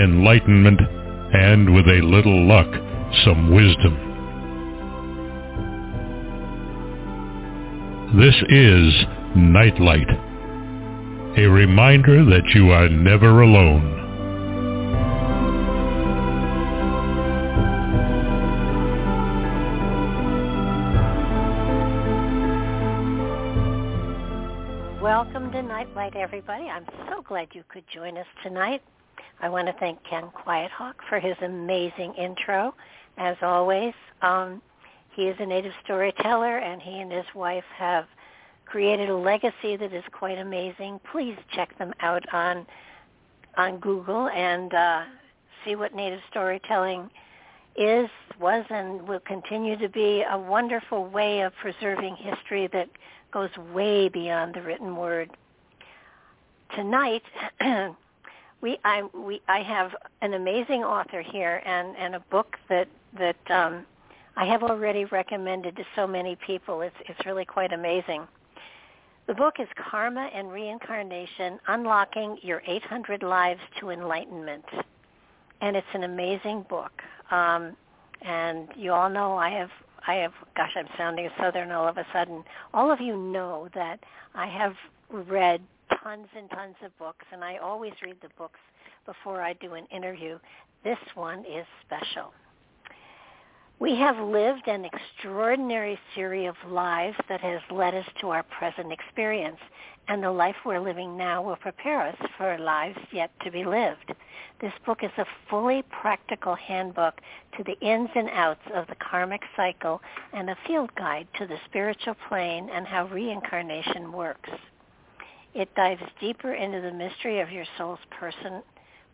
enlightenment, and with a little luck, some wisdom. This is Nightlight, a reminder that you are never alone. Welcome to Nightlight, everybody. I'm so glad you could join us tonight. I want to thank Ken Quiethawk for his amazing intro. As always, um, he is a native storyteller, and he and his wife have created a legacy that is quite amazing. Please check them out on on Google and uh, see what native storytelling is, was, and will continue to be a wonderful way of preserving history that goes way beyond the written word. Tonight, we I we I have an amazing author here and and a book that that um, I have already recommended to so many people. It's it's really quite amazing. The book is Karma and Reincarnation: Unlocking Your 800 Lives to Enlightenment, and it's an amazing book. Um, and you all know I have I have, gosh, I'm sounding southern all of a sudden. All of you know that I have read tons and tons of books, and I always read the books before I do an interview. This one is special. We have lived an extraordinary series of lives that has led us to our present experience, and the life we're living now will prepare us for lives yet to be lived. This book is a fully practical handbook to the ins and outs of the karmic cycle and a field guide to the spiritual plane and how reincarnation works. It dives deeper into the mystery of your soul's person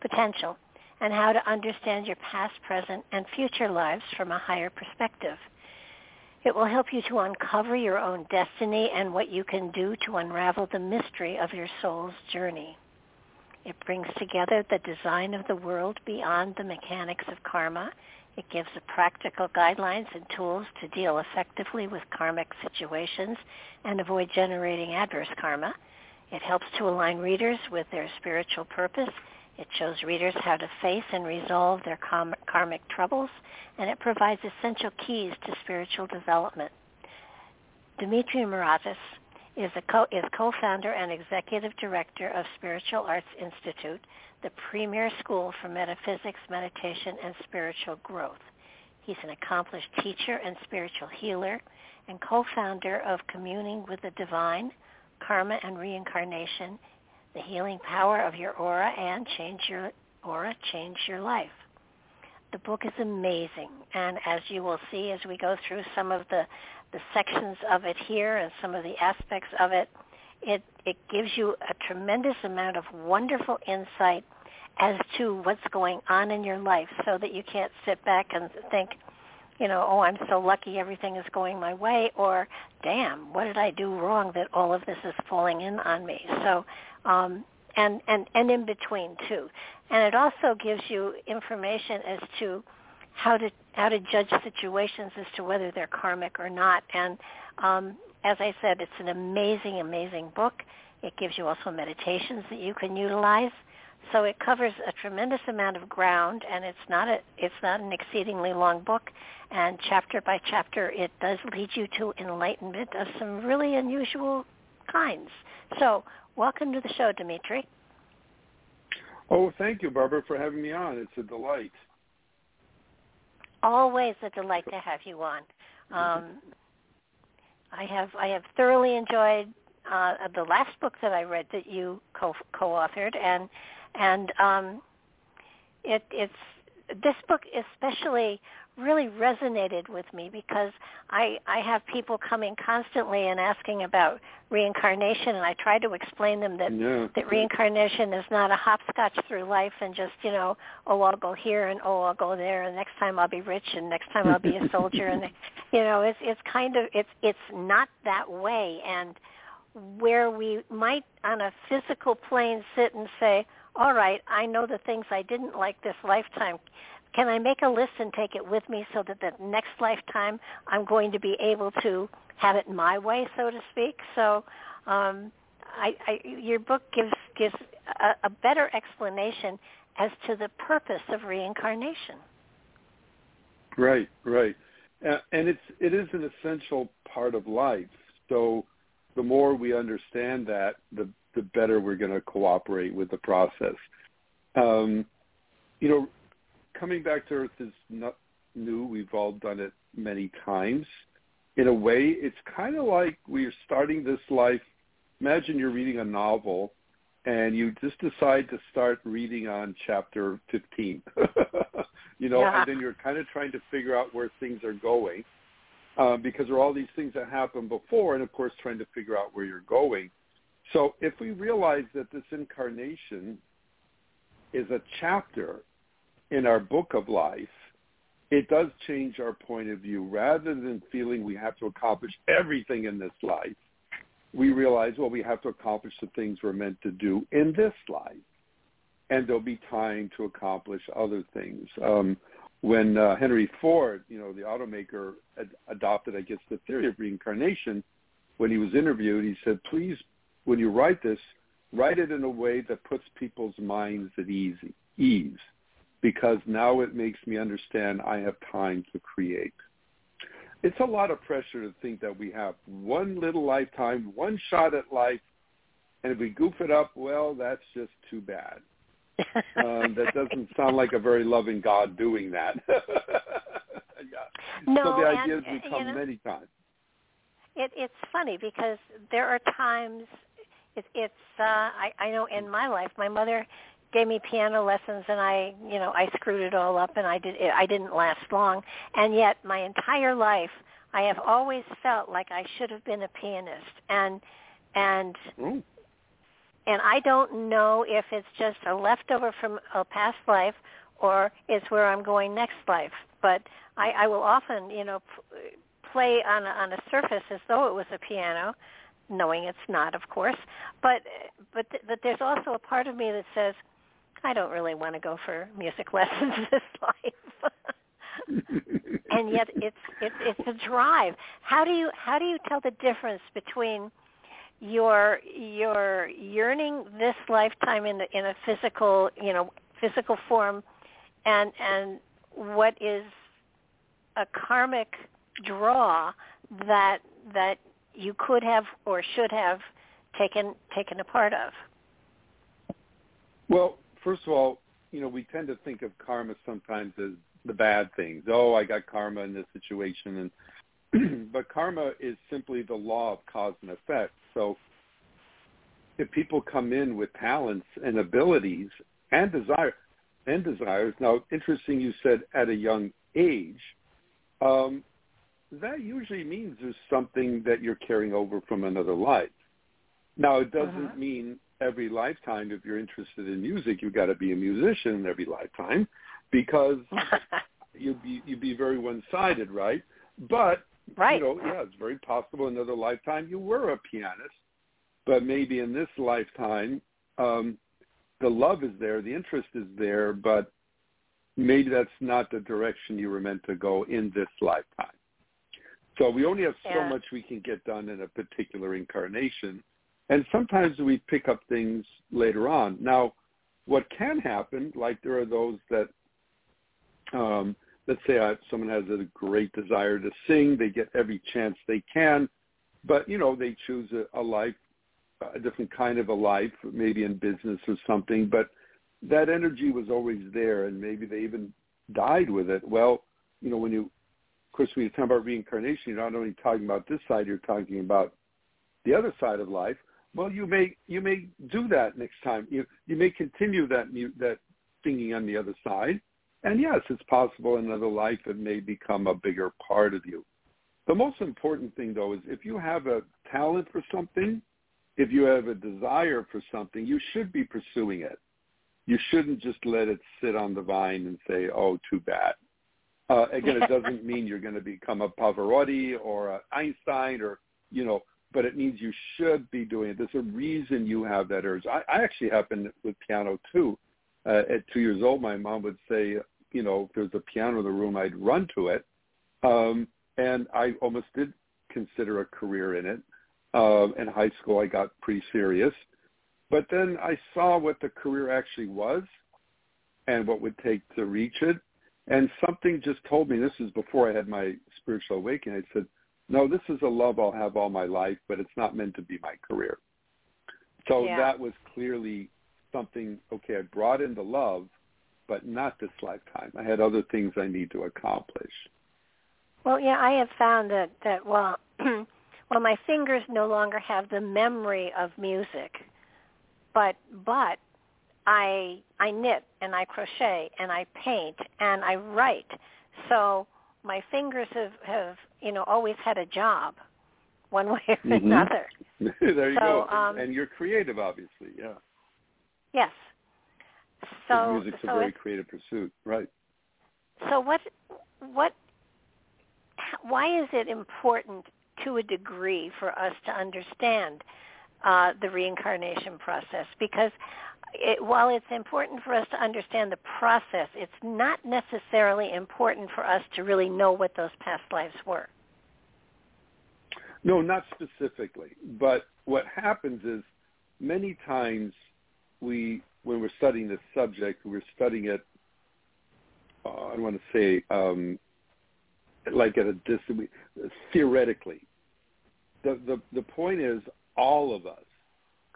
potential and how to understand your past, present, and future lives from a higher perspective. It will help you to uncover your own destiny and what you can do to unravel the mystery of your soul's journey. It brings together the design of the world beyond the mechanics of karma. It gives practical guidelines and tools to deal effectively with karmic situations and avoid generating adverse karma. It helps to align readers with their spiritual purpose it shows readers how to face and resolve their karmic troubles, and it provides essential keys to spiritual development. Dimitri Moraitis is, co- is co-founder and executive director of Spiritual Arts Institute, the premier school for metaphysics, meditation, and spiritual growth. He's an accomplished teacher and spiritual healer and co-founder of Communing with the Divine, Karma and Reincarnation the healing power of your aura and change your aura, change your life. The book is amazing, and as you will see as we go through some of the, the sections of it here and some of the aspects of it, it, it gives you a tremendous amount of wonderful insight as to what's going on in your life so that you can't sit back and think, you know, oh, I'm so lucky everything is going my way, or damn, what did I do wrong that all of this is falling in on me? So um, and, and, and in between too. And it also gives you information as to how to how to judge situations as to whether they're karmic or not. And um, as I said, it's an amazing, amazing book. It gives you also meditations that you can utilize. So it covers a tremendous amount of ground, and it's not a it's not an exceedingly long book. And chapter by chapter, it does lead you to enlightenment of some really unusual kinds. So welcome to the show, Dimitri. Oh, thank you, Barbara, for having me on. It's a delight. Always a delight to have you on. Um, I have I have thoroughly enjoyed uh, the last book that I read that you co- co-authored, and and um, it, it's this book especially really resonated with me because I I have people coming constantly and asking about reincarnation and I try to explain them that yeah. that reincarnation is not a hopscotch through life and just, you know, oh I'll go here and oh I'll go there and next time I'll be rich and next time I'll be a soldier and you know, it's it's kind of it's it's not that way and where we might on a physical plane sit and say, all right, I know the things I didn't like this lifetime. Can I make a list and take it with me so that the next lifetime I'm going to be able to have it my way, so to speak? So um, I, I, your book gives gives a, a better explanation as to the purpose of reincarnation. Right, right, and it's it is an essential part of life. So the more we understand that, the the better we're going to cooperate with the process. Um, you know, coming back to Earth is not new. We've all done it many times. In a way, it's kind of like we're starting this life. Imagine you're reading a novel and you just decide to start reading on chapter 15. you know, yeah. and then you're kind of trying to figure out where things are going um, because there are all these things that happened before and, of course, trying to figure out where you're going. So if we realize that this incarnation is a chapter in our book of life, it does change our point of view. Rather than feeling we have to accomplish everything in this life, we realize, well, we have to accomplish the things we're meant to do in this life. And there'll be time to accomplish other things. Um, when uh, Henry Ford, you know, the automaker, ad- adopted, I guess, the theory of reincarnation, when he was interviewed, he said, please when you write this, write it in a way that puts people's minds at ease, ease because now it makes me understand I have time to create. It's a lot of pressure to think that we have one little lifetime, one shot at life, and if we goof it up, well, that's just too bad. um, that doesn't sound like a very loving God doing that. yeah. No, so the ideas and, become you know, many times. It, it's funny because there are times it, it's uh, I, I know in my life, my mother gave me piano lessons, and I, you know, I screwed it all up, and I did. I didn't last long, and yet my entire life, I have always felt like I should have been a pianist, and and. Ooh. And I don't know if it's just a leftover from a past life or it's where I'm going next life. But I, I will often, you know, p- play on a, on a surface as though it was a piano, knowing it's not, of course. But but but there's also a part of me that says, I don't really want to go for music lessons this life. and yet it's it's it's a drive. How do you how do you tell the difference between your your yearning this lifetime in the, in a physical you know physical form, and and what is a karmic draw that that you could have or should have taken taken a part of? Well, first of all, you know, we tend to think of karma sometimes as the bad things. Oh, I got karma in this situation and but karma is simply the law of cause and effect. So if people come in with talents and abilities and desire and desires, now interesting you said at a young age, um, that usually means there's something that you're carrying over from another life. Now, it doesn't uh-huh. mean every lifetime if you're interested in music, you've got to be a musician every lifetime because you'd be you'd be very one-sided, right? But right. you know, yeah, it's very possible another lifetime you were a pianist, but maybe in this lifetime, um, the love is there, the interest is there, but maybe that's not the direction you were meant to go in this lifetime. So we only have so Yeah. much we can get done in a particular incarnation. And sometimes we pick up things later on. Now, what can happen, like there are those that, um, let's say uh, someone has a great desire to sing, they get every chance they can, but you know they choose a, a life, a different kind of a life, maybe in business or something. But that energy was always there, and maybe they even died with it. Well, you know, when you, course, when you talk about reincarnation, you're not only talking about this side, you're talking about the other side of life. Well, you may you may do that next time. You you may continue that that singing on the other side, and yes, it's possible another life it may become a bigger part of you. The most important thing, though, is if you have a talent for something, if you have a desire for something, you should be pursuing it. You shouldn't just let it sit on the vine and say, "Oh, too bad." Uh, again, it doesn't mean you're going to become a Pavarotti or an Einstein or you know but it means you should be doing it. There's a reason you have that urge. I, I actually happened with piano too. Uh, at two years old, my mom would say, you know, if there's a piano in the room, I'd run to it. Um, and I almost did consider a career in it. Uh, in high school, I got pretty serious. But then I saw what the career actually was and what would take to reach it. And something just told me, this is before I had my spiritual awakening, I said, no, this is a love I'll have all my life, but it's not meant to be my career. So Yeah. that was clearly something, okay, I brought in the love, but not this lifetime. I had other things I need to accomplish. Well, yeah, I have found that that well, well, my fingers no longer have the memory of music, but but I I knit and I crochet and I paint and I write. So my fingers have have you know always had a job, one way or Mhm. another. there you So, go. um, and you're creative, obviously, yeah. Yes. So music's a very creative pursuit, right? so what what why is it important to a degree for us to understand uh, the reincarnation process? Because it, while it's important for us to understand the process, it's not necessarily important for us to really know what those past lives were. No, not specifically. But what happens is many times we, when we're studying this subject, we're studying it, uh, I don't want to say, um, like at a distance, theoretically. The, the, the point is all of us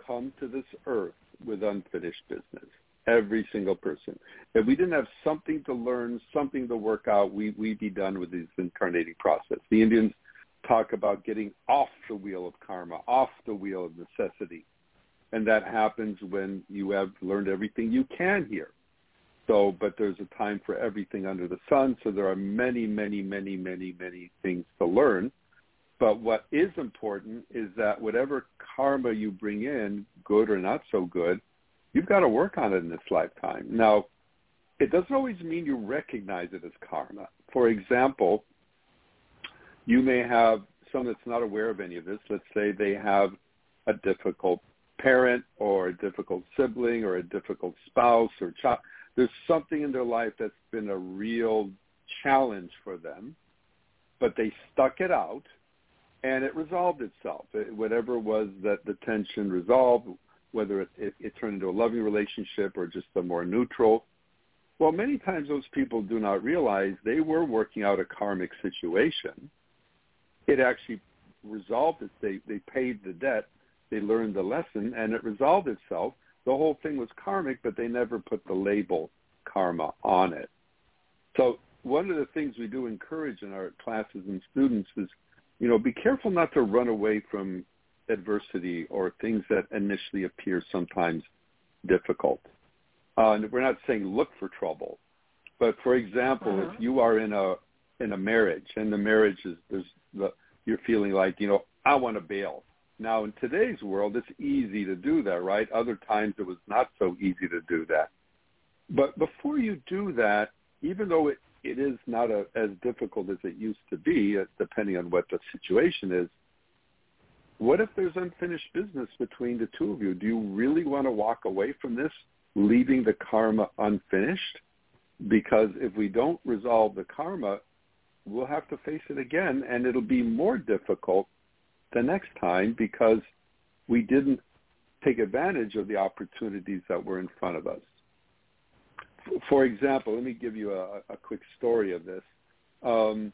come to this earth with unfinished business. Every single person. If we didn't have something to learn, something to work out, we, we'd be done with this incarnating process. The Indians talk about getting off the wheel of karma, off the wheel of necessity. And that happens when you have learned everything you can here. So, but there's a time for everything under the sun. So there are many, many, many, many, many things to learn. But what is important is that whatever karma you bring in, good or not so good, you've got to work on it in this lifetime. Now, it doesn't always mean you recognize it as karma. For example, you may have someone that's not aware of any of this. Let's say they have a difficult parent or a difficult sibling or a difficult spouse or child. There's something in their life that's been a real challenge for them, but they stuck it out and it resolved itself. It, whatever was that the tension resolved, whether it, it, it turned into a loving relationship or just a more neutral. Well, many times those people do not realize they were working out a karmic situation. It actually resolved it. They, they paid the debt. They learned the lesson and it resolved itself. The whole thing was karmic, but they never put the label karma on it. So one of the things we do encourage in our classes and students is you know, be careful not to run away from adversity or things that initially appear sometimes difficult. Uh, and we're not saying look for trouble, but for example, Uh-huh. if you are in a in a marriage and the marriage is there's the you're feeling like you know I want to bail. Now in today's world, it's easy to do that, right? Other times it was not so easy to do that. But before you do that, even though it it is not a, as difficult as it used to be, uh, depending on what the situation is. What if there's unfinished business between the two of you? Do you really want to walk away from this, leaving the karma unfinished? because if we don't resolve the karma, we'll have to face it again, and it'll be more difficult the next time because we didn't take advantage of the opportunities that were in front of us. For example, let me give you a, a quick story of this. Um,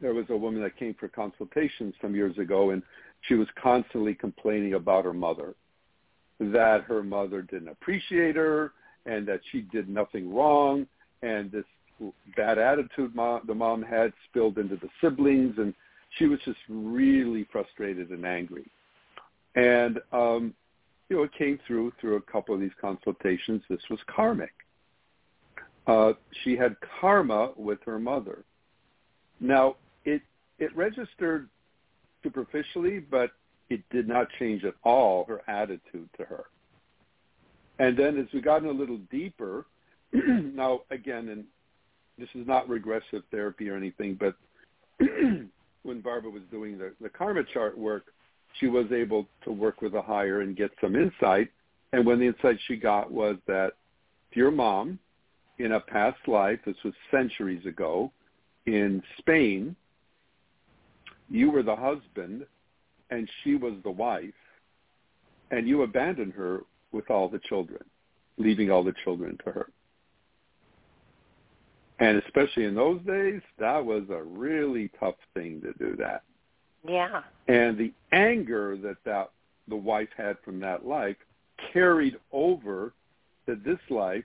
there was a woman that came for consultation some years ago, and she was constantly complaining about her mother, that her mother didn't appreciate her, and that she did nothing wrong, and this bad attitude mom, the mom had spilled into the siblings, and she was just really frustrated and angry. And um, you know, it came through through a couple of these consultations. This was karmic. Uh, she had karma with her mother. Now, it it registered superficially, but it did not change at all her attitude to her. And then as we got in a little deeper, now again, and this is not regressive therapy or anything, but when Barbara was doing the, the karma chart work, she was able to work with a higher and get some insight. And when the insight she got was that your mom, in a past life, this was centuries ago, in Spain, you were the husband and she was the wife, and you abandoned her with all the children, leaving all the children to her. And especially in those days, that was a really tough thing to do that. Yeah. And the anger that, that the wife had from that life carried over to this life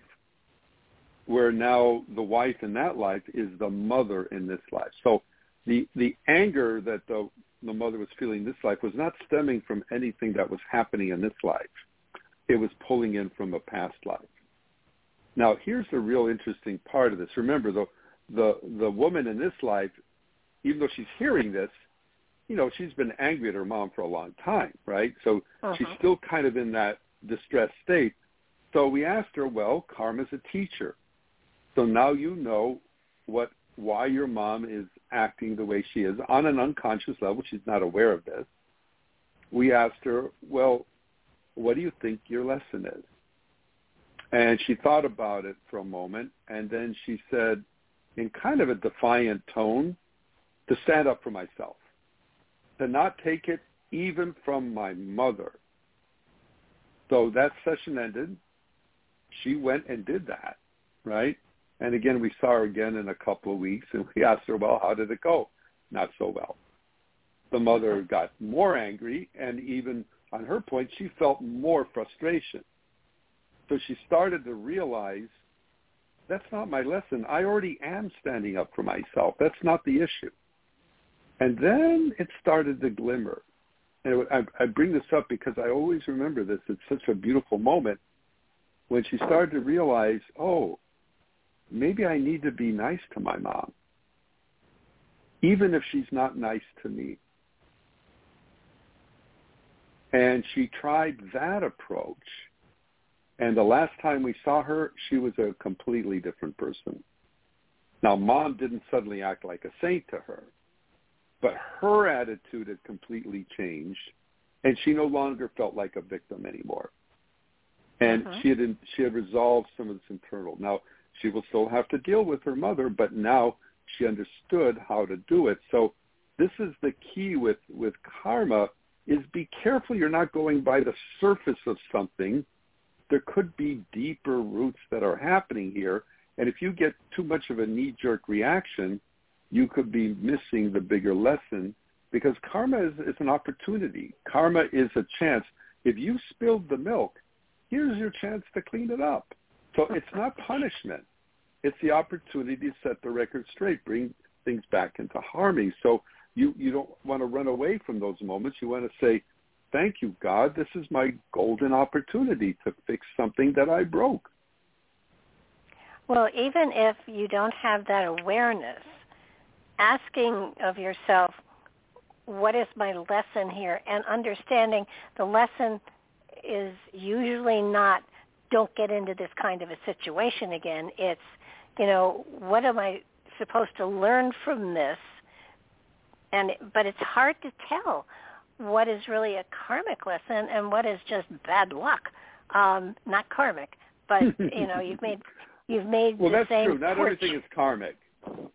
where now the wife in that life is the mother in this life. So the the anger that the the mother was feeling this life was not stemming from anything that was happening in this life. It was pulling in from a past life. Now, here's the real interesting part of this. Remember, the the the woman in this life, even though she's hearing this, you know, she's been angry at her mom for a long time, right? So uh-huh. she's still kind of in that distressed state. So we asked her, well, karma's a teacher. So now you know what why your mom is acting the way she is on an unconscious level. She's not aware of this. We asked her, well, what do you think your lesson is? And she thought about it for a moment, and then she said, in kind of a defiant tone, to stand up for myself, to not take it even from my mother. So that session ended. She went and did that, right? And again, we saw her again in a couple of weeks, and we asked her, well, how did it go? Not so well. The mother uh-huh. got more angry, and even on her point, she felt more frustration. So she started to realize that's not my lesson. I already am standing up for myself. That's not the issue. And then it started to glimmer. And I, I bring this up because I always remember this. It's such a beautiful moment when she started to realize, oh, maybe I need to be nice to my mom, even if she's not nice to me. And she tried that approach and the last time we saw her, she was a completely different person. Now, mom didn't suddenly act like a saint to her, but her attitude had completely changed, and she no longer felt like a victim anymore. And uh-huh. she had she had resolved some of this internal. Now, she will still have to deal with her mother, but now she understood how to do it. So this is the key with with karma is be careful you're not going by the surface of something there could be deeper roots that are happening here. And if you get too much of a knee-jerk reaction, you could be missing the bigger lesson because karma is, is an opportunity. Karma is a chance. If you spilled the milk, here's your chance to clean it up. So it's not punishment. It's the opportunity to set the record straight, bring things back into harmony. So you, you don't want to run away from those moments. You want to say, thank you, God. This is my golden opportunity to fix something that I broke. Well, even if you don't have that awareness, asking of yourself, what is my lesson here? And understanding the lesson is usually not, don't get into this kind of a situation again. It's, you know, what am I supposed to learn from this? And, but it's hard to tell what is really a karmic lesson and what is just bad luck. Um, not karmic, but you know, you've made you've made well, that's true. Not porch- everything is karmic. Not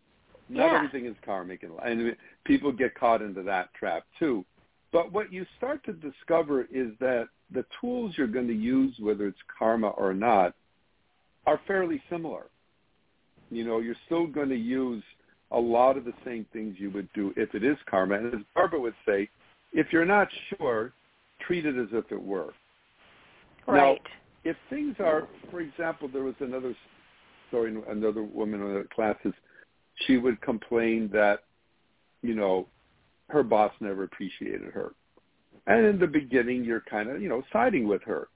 Yeah. everything is karmic, life. and people get caught into that trap too. But what you start to discover is that the tools you're going to use, whether it's karma or not, are fairly similar. You know, you're still going to use a lot of the same things you would do if it is karma. And as Barbara would say, if you're not sure, treat it as if it were. Right. if things are, for example, there was another story, another woman in the classes, she would complain that, you know, her boss never appreciated her. And in the beginning, you're kind of, you know, siding with her.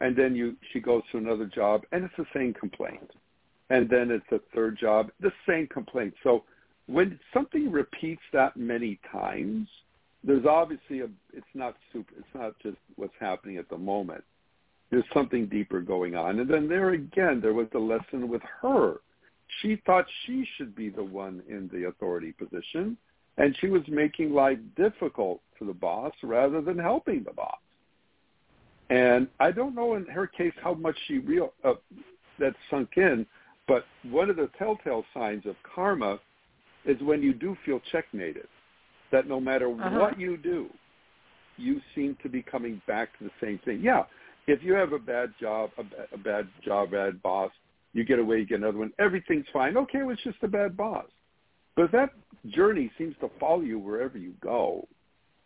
And then you, she goes to another job and it's the same complaint. And then it's a third job, the same complaint. So when something repeats that many times, there's obviously a, it's not super, it's not just what's happening at the moment there's something deeper going on. And then there again, there was the lesson with her. She thought she should be the one in the authority position, and she was making life difficult for the boss rather than helping the boss. And I don't know in her case how much she real uh, that sunk in, but one of the telltale signs of karma is when you do feel checkmated, that no matter Uh-huh. what you do, you seem to be coming back to the same thing. Yeah, if you have a bad job, a, ba- a bad job, bad boss, you get away, you get another one. Everything's fine. Okay, it was just a bad boss. But if that journey seems to follow you wherever you go,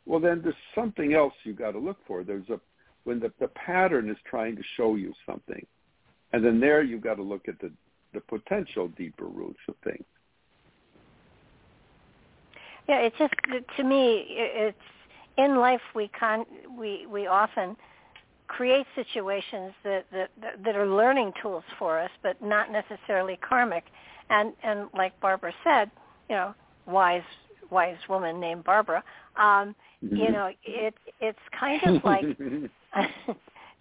well, then there's something else you've got to look for. There's a when the, the pattern is trying to show you something, and then there you've got to look at the the potential deeper roots of things. Yeah, it's just to me, it's in life we con we we often create situations that that that are learning tools for us, but not necessarily karmic. And and like Barbara said, you know, wise wise woman named Barbara. Um, You know, it it's kind of like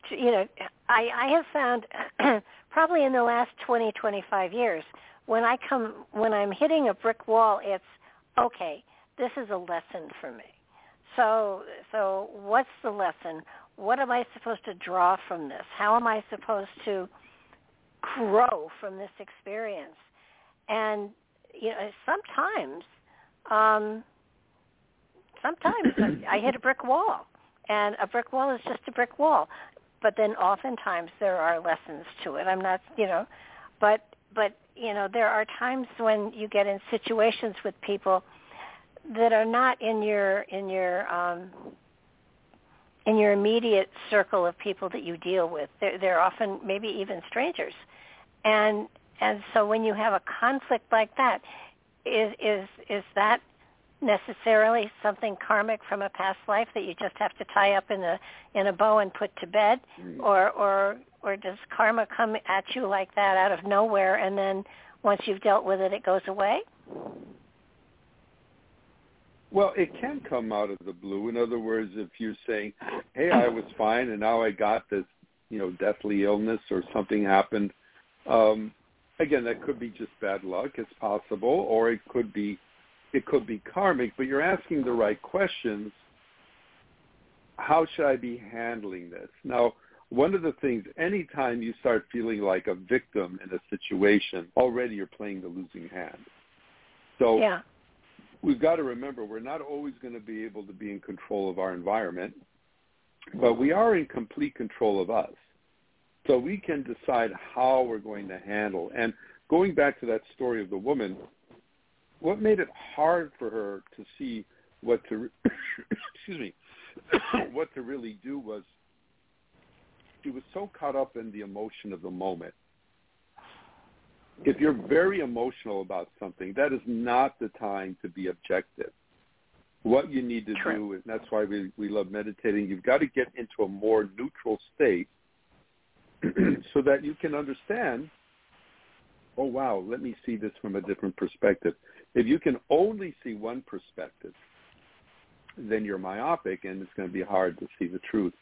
you know, I, I have found probably in the last 20, 25 years, when I come, when I'm hitting a brick wall, it's, okay, this is a lesson for me. So, so what's the lesson? What am I supposed to draw from this? How am I supposed to grow from this experience? And, you know, sometimes, um, sometimes I hit a brick wall and a brick wall is just a brick wall. But then oftentimes there are lessons to it. I'm not you know but but you know there are times when you get in situations with people that are not in your in your um in your immediate circle of people that you deal with. They're they're often maybe even strangers. And and so when you have a conflict like that is is is that necessarily something karmic from a past life that you just have to tie up in a in a bow and put to bed? Or or or does karma come at you like that out of nowhere and then once you've dealt with it it goes away? Well, it can come out of the blue. In other words, if you're saying, "Hey, I was fine, and now I got this, you know, deathly illness or something happened," um, again, that could be just bad luck. It's possible, or it could be, it could be karmic. But you're asking the right questions. How should I be handling this now? One of the things, anytime you start feeling like a victim in a situation, already you're playing the losing hand. So yeah we've got to remember we're not always going to be able to be in control of our environment, but we are in complete control of us. So we can decide how we're going to handle. And going back to that story of the woman, what made it hard for her to see what to excuse me what to really do was she was so caught up in the emotion of the moment if you're very emotional about something, that is not the time to be objective. What you need to True. do, and that's why we, we love meditating, you've got to get into a more neutral state so that you can understand, oh, wow, let me see this from a different perspective. If you can only see one perspective, then you're myopic and it's going to be hard to see the truth.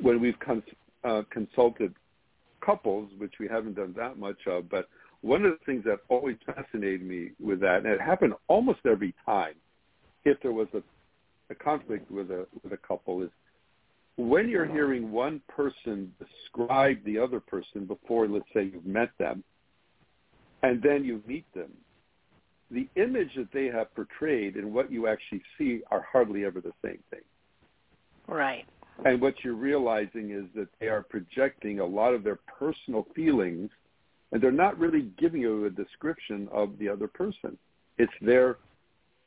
When we've cons- uh, consulted couples, which we haven't done that much of, but one of the things that always fascinated me with that, and it happened almost every time, if there was a, a conflict with a with a couple, is when you're hearing one person describe the other person before, let's say, you've met them, and then you meet them, the image that they have portrayed and what you actually see are hardly ever the same thing. Right. And what you're realizing is that they are projecting a lot of their personal feelings, and they're not really giving you a description of the other person. It's their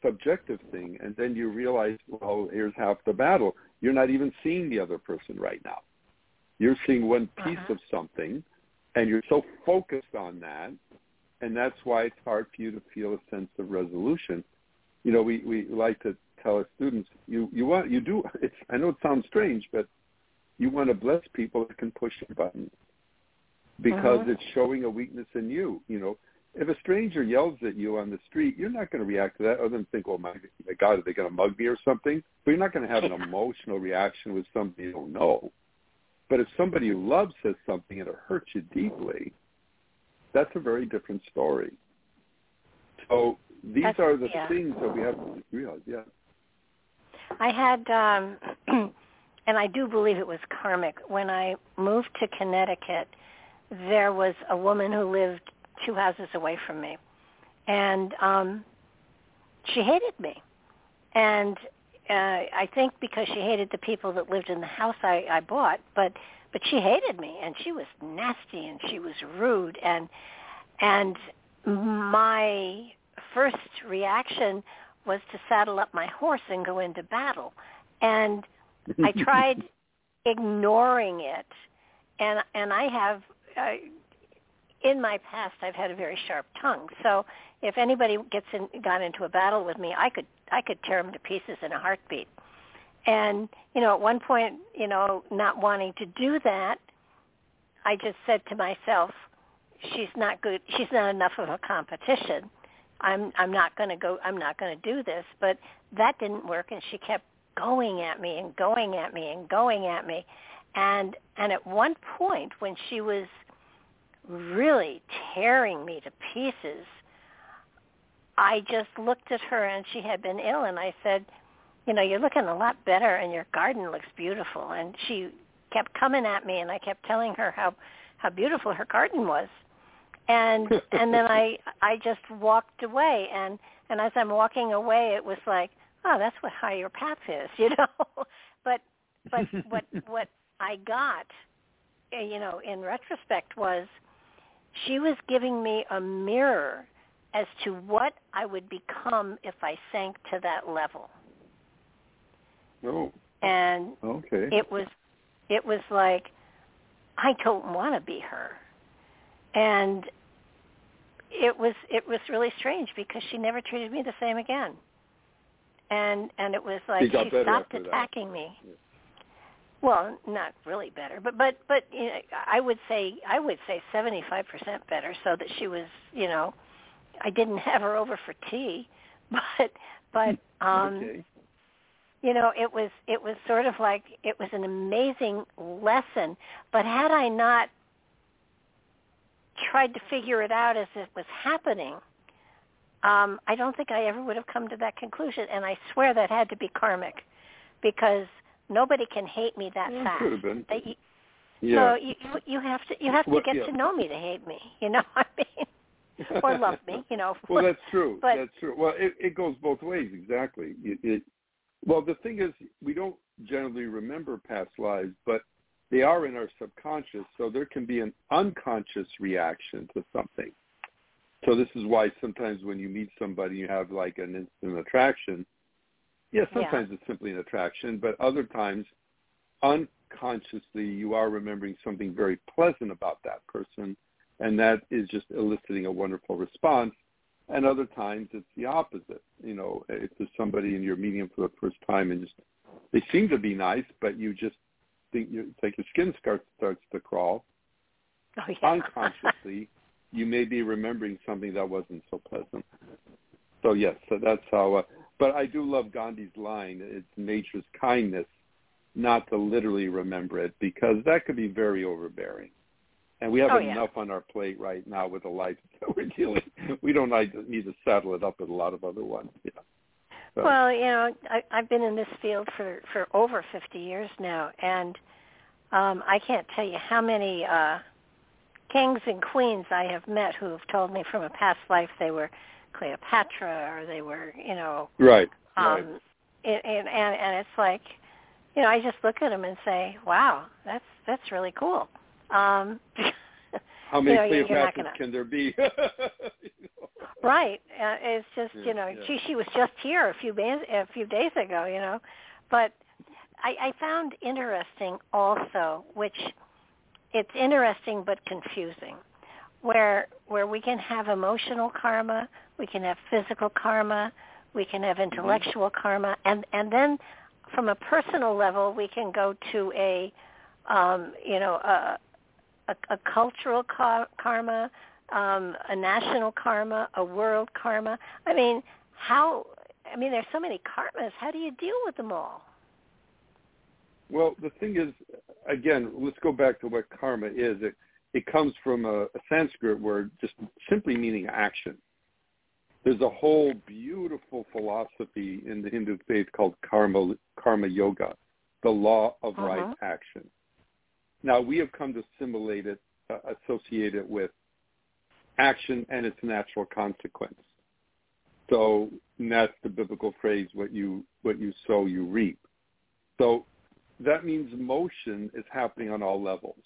subjective thing. And then you realize, well, here's half the battle. You're not even seeing the other person right now. You're seeing one piece uh-huh. of something, and you're so focused on that, and that's why it's hard for you to feel a sense of resolution. You know, we, we like to tell our students, you, you want, you do, it's, I know it sounds strange, but you want to bless people that can push your buttons because uh-huh. it's showing a weakness in you. You know, if a stranger yells at you on the street, you're not going to react to that other than think, "Oh my, my God, are they going to mug me or something?" But you're not going to have an emotional reaction with somebody you don't know. But if somebody you love says something and it hurts you deeply, that's a very different story. So these that's, are the yeah. things that we have to realize. Yeah. I had, um, and I do believe it was karmic. When I moved to Connecticut, there was a woman who lived two houses away from me, and um, she hated me. And uh, I think because she hated the people that lived in the house I, I bought, but but she hated me, and she was nasty, and she was rude, and and my first reaction was to saddle up my horse and go into battle. And I tried ignoring it. And and I have uh, in my past I've had a very sharp tongue. So if anybody gets in got into a battle with me, I could I could tear them to pieces in a heartbeat. And you know, at one point, you know, not wanting to do that, I just said to myself, she's not good. She's not enough of a competition. I'm I'm not going to go I'm not going to do this but that didn't work and she kept going at me and going at me and going at me and and at one point when she was really tearing me to pieces. I just looked at her and she had been ill and I said you know you're looking a lot better and your garden looks beautiful. And she kept coming at me and I kept telling her how how beautiful her garden was. And and then I I just walked away. And and as I'm walking away it was like oh that's what higher path is you know? But but what what I got eh, you know in retrospect was she was giving me a mirror as to what I would become if I sank to that level. Oh. And okay. it was it was like I don't want to be her and it was it was really strange because she never treated me the same again and and it was like she, she stopped attacking attacking me well not really better but but but you know, i would say i would say seventy five percent better so that she was you know i didn't have her over for tea but but um okay. you know it was it was sort of like it was an amazing lesson but had i not tried to figure it out as it was happening, um, I don't think I ever would have come to that conclusion. And I swear that had to be karmic, because nobody can hate me that Well, it fast. could have been. They- you- Yeah. So you you have to you have to Well, get yeah. to know me to hate me. You know what I mean? or love me. You know. well, that's true. But- that's true. Well, it, it goes both ways. Exactly. It, it, well, the thing is, we don't generally remember past lives, but they are in our subconscious, so there can be an unconscious reaction to something. So this is why sometimes when you meet somebody, you have like an instant attraction. Yeah, Yeah. sometimes it's simply an attraction, but other times, unconsciously, you are remembering something very pleasant about that person, and that is just eliciting a wonderful response. And other times, it's the opposite. You know, if there's somebody and you're meeting them for the first time, and just they seem to be nice, but you just think you, it's like your skin starts starts to crawl oh, yeah. unconsciously. you may be remembering something that wasn't so pleasant. So yes, so that's how. Uh, but I do love Gandhi's line: "It's nature's kindness, not to literally remember it, because that could be very overbearing." And we have Oh, yeah. enough on our plate right now with the life that we're dealing. We don't need to, need to saddle it up with a lot of other ones. Yeah. So, Well, you know, I, I've been in this field for for over 50 years now, and um, I can't tell you how many uh, kings and queens I have met who have told me from a past life they were Cleopatra or they were, you know, right, um, right. And, and and it's like, you know, I just look at them and say, "Wow, that's that's really cool." Um, How many you know, Cleopatras gonna... can there be? Right. Uh, it's just yeah, you know, yeah. she she was just here a few days a few days ago, you know, but I, I found interesting also, which it's interesting but confusing, where where we can have emotional karma, we can have physical karma, we can have intellectual mm-hmm. karma, and and then from a personal level, we can go to a um, you know a a, a cultural car- karma, um, a national karma, a world karma. I mean, how? I mean, there's so many karmas. How do you deal with them all? Well, the thing is, again, let's go back to what karma is. It it comes from a, a Sanskrit word, just simply meaning action. There's a whole beautiful philosophy in the Hindu faith called karma karma yoga, the law of uh-huh. right action. Now we have come to assimilate it, uh, associate it with action and its natural consequence. So that's the biblical phrase: "What you what you sow, you reap." So that means motion is happening on all levels.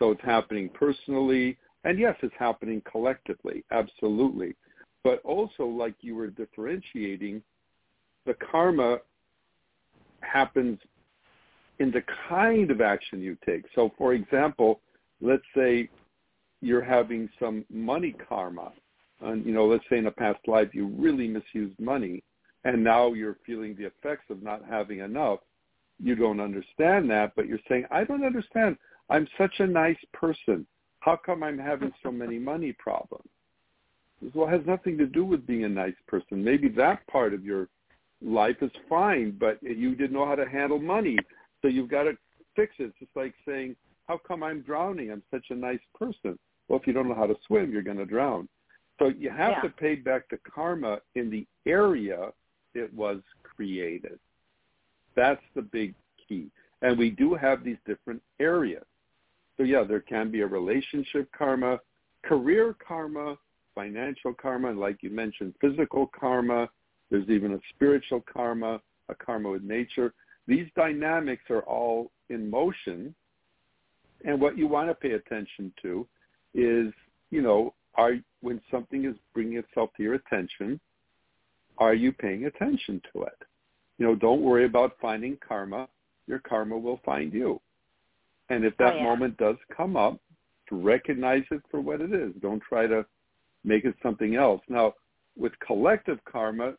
So it's happening personally, and yes, it's happening collectively, absolutely. But also, like you were differentiating, the karma happens in the kind of action you take. So, for example, let's say you're having some money karma, and you know, let's say in a past life you really misused money, and now you're feeling the effects of not having enough you don't understand that, but you're saying, I don't understand. I'm such a nice person. How come I'm having so many money problems? Well, it has nothing to do with being a nice person. Maybe that part of your life is fine, but you didn't know how to handle money. So you've got to fix it. It's just like saying, how come I'm drowning? I'm such a nice person. Well, if you don't know how to swim, you're going to drown. So you have yeah. to pay back the karma in the area it was created. That's the big key. And we do have these different areas. So yeah, there can be a relationship karma, career karma, financial karma, and like you mentioned, physical karma. There's even a spiritual karma, a karma with nature. These dynamics are all in motion. And what you want to pay attention to is, you know, are when something is bringing itself to your attention, are you paying attention to it? You know, don't worry about finding karma. Your karma will find you. And if that oh, yeah. moment does come up, recognize it for what it is. Don't try to make it something else. Now, with collective karma,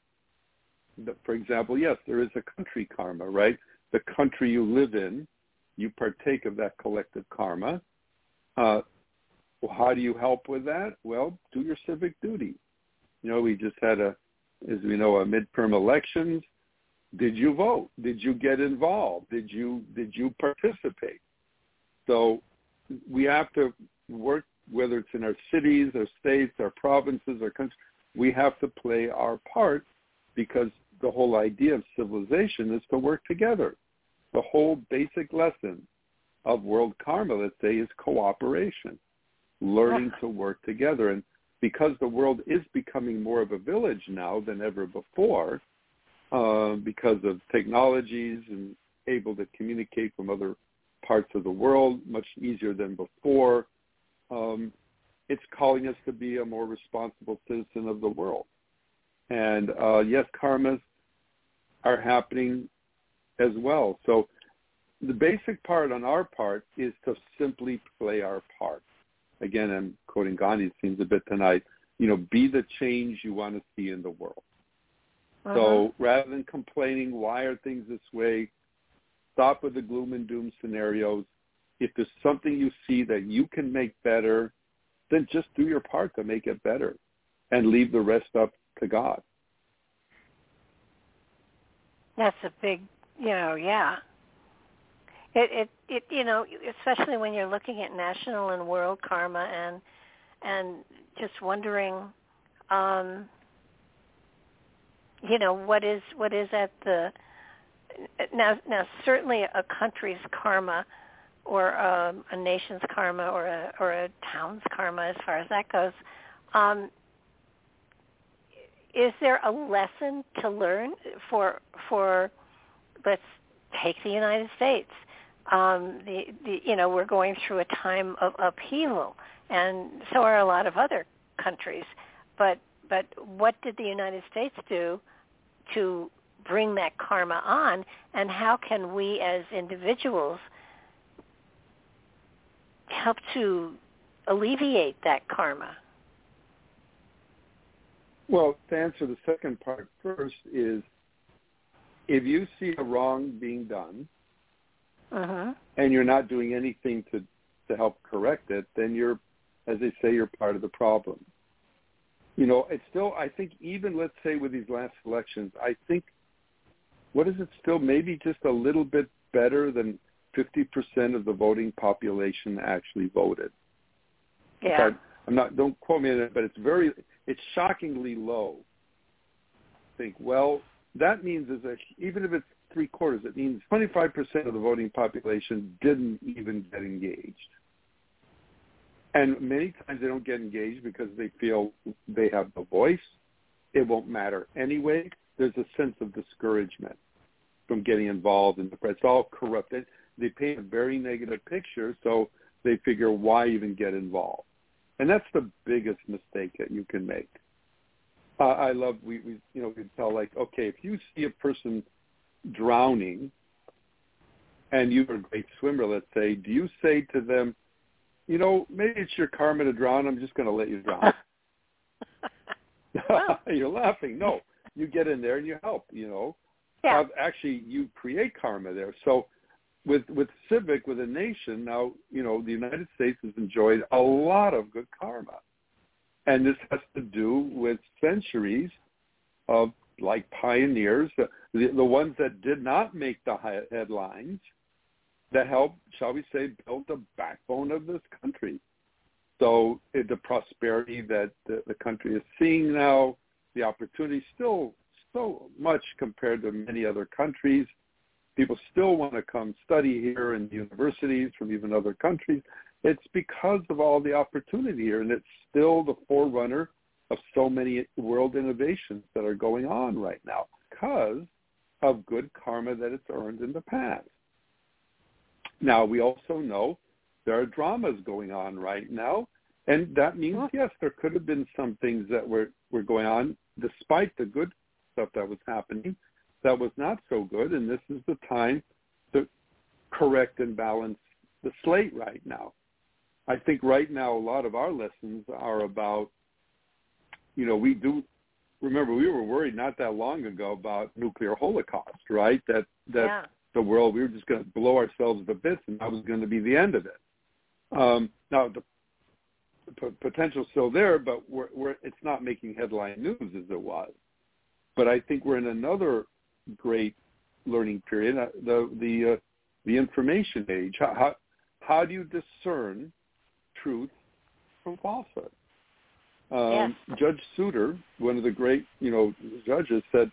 for example, yes, there is a country karma, right? The country you live in, you partake of that collective karma. Uh, well, how do you help with that? Well, do your civic duty. You know, we just had a, as we know, a midterm elections. Did you vote? Did you get involved? Did you did you participate? So we have to work whether it's in our cities, our states, our provinces, our countries. We have to play our part because the whole idea of civilization is to work together. The whole basic lesson of world karma, let's say, is cooperation, learning to work together. And because the world is becoming more of a village now than ever before, uh, because of technologies and able to communicate from other parts of the world much easier than before. Um, it's calling us to be a more responsible citizen of the world. And uh, yes, karmas are happening as well. So the basic part on our part is to simply play our part. Again, I'm quoting Gandhi, it seems a bit tonight, you know, be the change you want to see in the world. Uh-huh. So rather than complaining, why are things this way? Stop with the gloom and doom scenarios. If there's something you see that you can make better, then just do your part to make it better and leave the rest up to God. That's a big, you know, yeah. It, it, it, you know, especially when you're looking at national and world karma and, and just wondering, um, you know what is what is at the now now certainly a country's karma or um, a nation's karma or a or a town's karma as far as that goes. Um, is there a lesson to learn for for let's take the United States? Um, the, the you know we're going through a time of upheaval, and so are a lot of other countries. But but what did the United States do to bring that karma on, and how can we as individuals help to alleviate that karma? Well, to answer the second part first is if you see a wrong being done uh-huh. and you're not doing anything to, to help correct it, then you're, as they say, you're part of the problem. You know, it's still, I think even let's say with these last elections, I think, what is it still, maybe just a little bit better than 50% of the voting population actually voted. Yeah. I'm not, don't quote me on it, but it's very, it's shockingly low. Think, well, that means is that even if it's three quarters, it means 25% of the voting population didn't even get engaged. And many times they don't get engaged because they feel they have no voice. It won't matter anyway. There's a sense of discouragement from getting involved in the press. It's all corrupted. They paint a very negative picture, so they figure why even get involved. And that's the biggest mistake that you can make. Uh, I love we, we you know we can tell like okay if you see a person drowning and you're a great swimmer let's say do you say to them you know maybe it's your karma to drown I'm just going to let you drown you're laughing no you get in there and you help you know. Yeah. uh, actually you create karma there. So with with civic with a nation now you know the united states has enjoyed a lot of good karma. And this has to do with centuries of like pioneers the, the ones that did not make the headlines that helped shall we say build the backbone of this country. So the prosperity that the, the country is seeing now the opportunity still so much compared to many other countries people still want to come study here in universities from even other countries. It's because of all the opportunity here, and it's still the forerunner of so many world innovations that are going on right now because of good karma that it's earned in the past. Now, we also know there are dramas going on right now, and that means, yes, there could have been some things that were, were going on despite the good stuff that was happening that was not so good, and this is the time to correct and balance the slate right now. I think right now a lot of our lessons are about, you know, we do remember we were worried not that long ago about nuclear holocaust, right? That that yeah. the world we were just going to blow ourselves to bits, and that was going to be the end of it. Um, now the, the potential's still there, but we're, we're, it's not making headline news as it was. But I think we're in another great learning period, uh, the the uh, the information age. How, how how do you discern truth from falsehood? Um, yes. Judge Souter, one of the great you know judges, said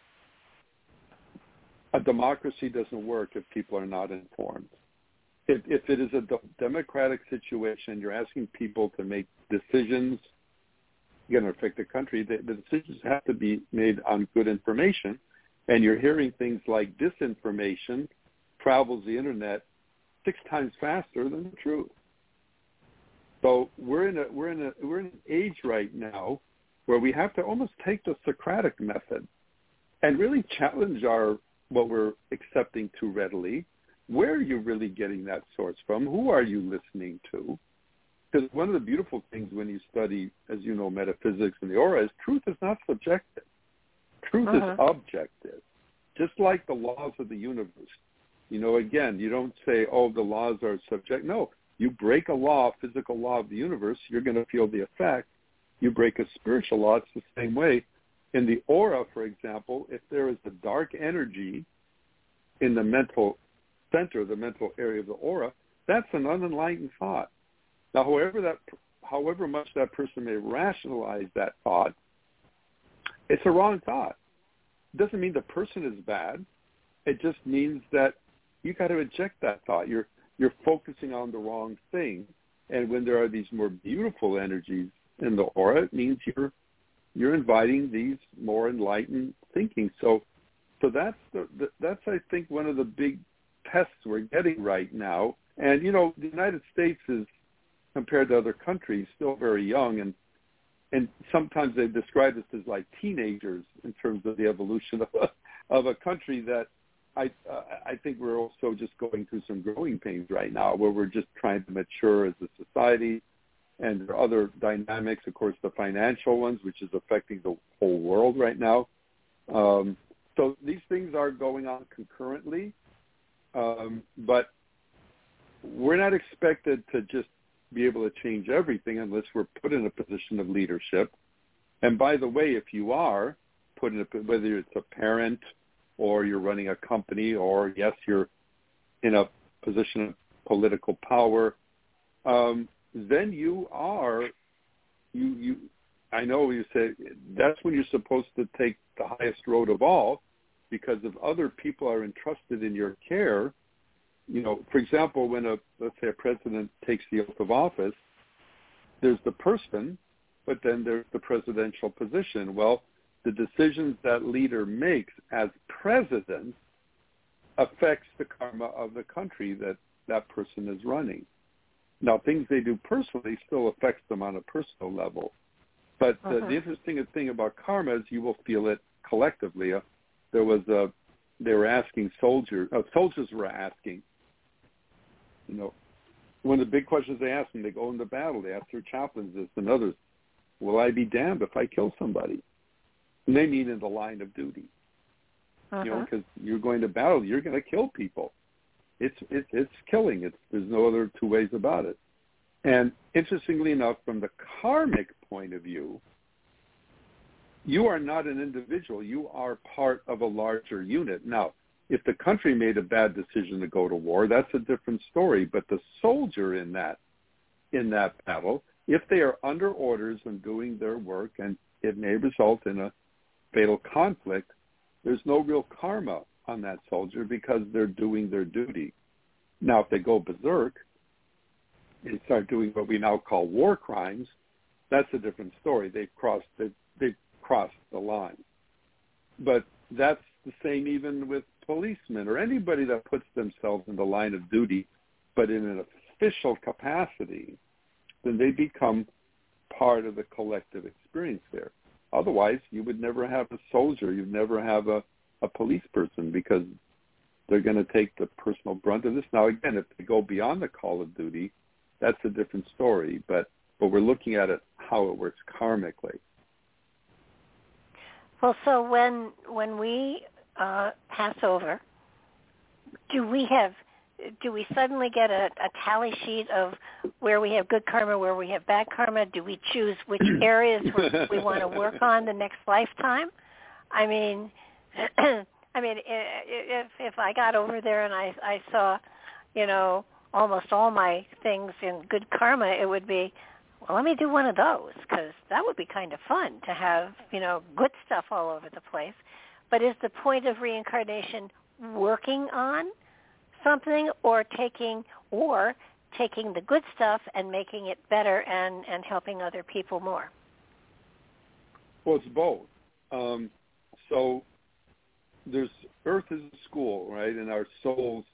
a democracy doesn't work if people are not informed. If, if it is a democratic situation, you're asking people to make decisions going to affect the country. The, the decisions have to be made on good information and you're hearing things like disinformation travels the internet six times faster than the truth. So we're in a we're in a we're in an age right now where we have to almost take the Socratic method and really challenge our what we're accepting too readily. Where are you really getting that source from? Who are you listening to? Because one of the beautiful things when you study, as you know, metaphysics and the aura is truth is not subjective. Truth uh-huh. is objective, just like the laws of the universe. You know, again, you don't say, oh, the laws are subject. No, you break a law, physical law of the universe, you're going to feel the effect. You break a spiritual law, it's the same way. In the aura, for example, if there is a dark energy in the mental center, the mental area of the aura, that's an unenlightened thought. Now, however that, however much that person may rationalize that thought, it's a wrong thought. It doesn't mean the person is bad. It just means that you got to eject that thought. You're you're focusing on the wrong thing. And when there are these more beautiful energies in the aura, it means you're you're inviting these more enlightened thinking. So so that's the, the that's I think one of the big tests we're getting right now. And you know, the United States is compared to other countries still very young and and sometimes they describe us as like teenagers in terms of the evolution of a, of a country that I uh, I think we're also just going through some growing pains right now, where we're just trying to mature as a society, and there are other dynamics, of course, the financial ones, which is affecting the whole world right now. Um, so these things are going on concurrently, um, but we're not expected to just be able to change everything unless we're put in a position of leadership. And by the way, if you are put in a, whether it's a parent or you're running a company, or yes, you're in a position of political power, um, then you are you you. I know you say that's when you're supposed to take the highest road of all, because if other people are entrusted in your care, you know, for example, when a let's say a president takes the oath of office, there's the person, but then there's the presidential position. Well, the decisions that leader makes as president affects the karma of the country that that person is running. Now, things they do personally still affects them on a personal level. But uh, the interesting thing about karma is you will feel it collectively. Uh, there was a, they were asking soldiers, uh, soldiers were asking, you know, one of the big questions they ask when they go into battle, they ask their chaplains this and others, will I be damned if I kill somebody? And they mean in the line of duty. Uh-huh. You know, because uh-huh. you're going to battle, you're going to kill people. It's it's it's killing. It's there's no other two ways about it. And interestingly enough, from the karmic point of view, you are not an individual. You are part of a larger unit. Now, if the country made a bad decision to go to war, that's a different story. But the soldier in that in that battle, if they are under orders and doing their work, and it may result in a fatal conflict, there's no real karma on that soldier because they're doing their duty. Now, if they go berserk and start doing what we now call war crimes, that's a different story. They've crossed they've, they've crossed the line. But that's the same even with policemen or anybody that puts themselves in the line of duty, but in an official capacity, then they become part of the collective experience there. Otherwise, you would never have a soldier. You'd never have a, a police person because they're going to take the personal brunt of this. Now, again, if they go beyond the call of duty, that's a different story. But but we're looking at it how it works karmically. Well, so when when we uh, pass over, do we have do we suddenly get a, a tally sheet of where we have good karma, where we have bad karma? Do we choose which areas we want to work on the next lifetime? I mean, I mean, if if I got over there and I I saw, you know, almost all my things in good karma, it would be, well, let me do one of those because that would be kind of fun to have, you know, good stuff all over the place. But is the point of reincarnation working on something or taking or taking the good stuff and making it better and and helping other people more? Well it's both. Um, so there's earth is a school right? And our souls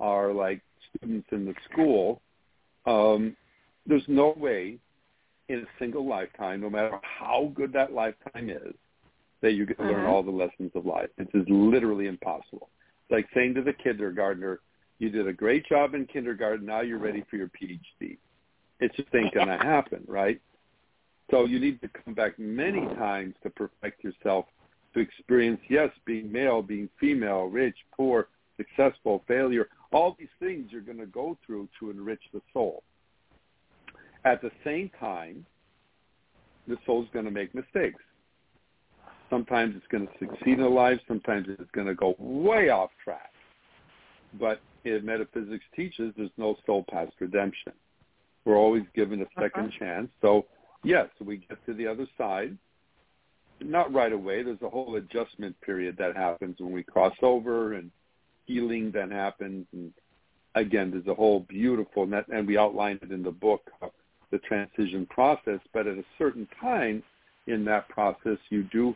are like students in the school. Um, there's no way in a single lifetime no matter how good that lifetime is that you get to learn uh-huh. all the lessons of life it is literally impossible It's like saying to the kindergartner, you did a great job in kindergarten, now you're ready for your PhD. It just ain't going to happen, right? So you need to come back many times to perfect yourself to experience, yes, being male, being female, rich, poor, successful, failure. All these things you're going to go through to enrich the soul. At the same time, the soul's going to make mistakes. Sometimes it's going to succeed in life. Sometimes it's going to go way off track. But if metaphysics teaches there's no soul past redemption. We're always given a 2nd uh-huh. chance. So yes, we get to the other side. Not right away. There's a whole adjustment period that happens when we cross over and healing then happens and again, there's a whole beautiful, net, and we outlined it in the book, uh, the transition process. But at a certain time in that process, you do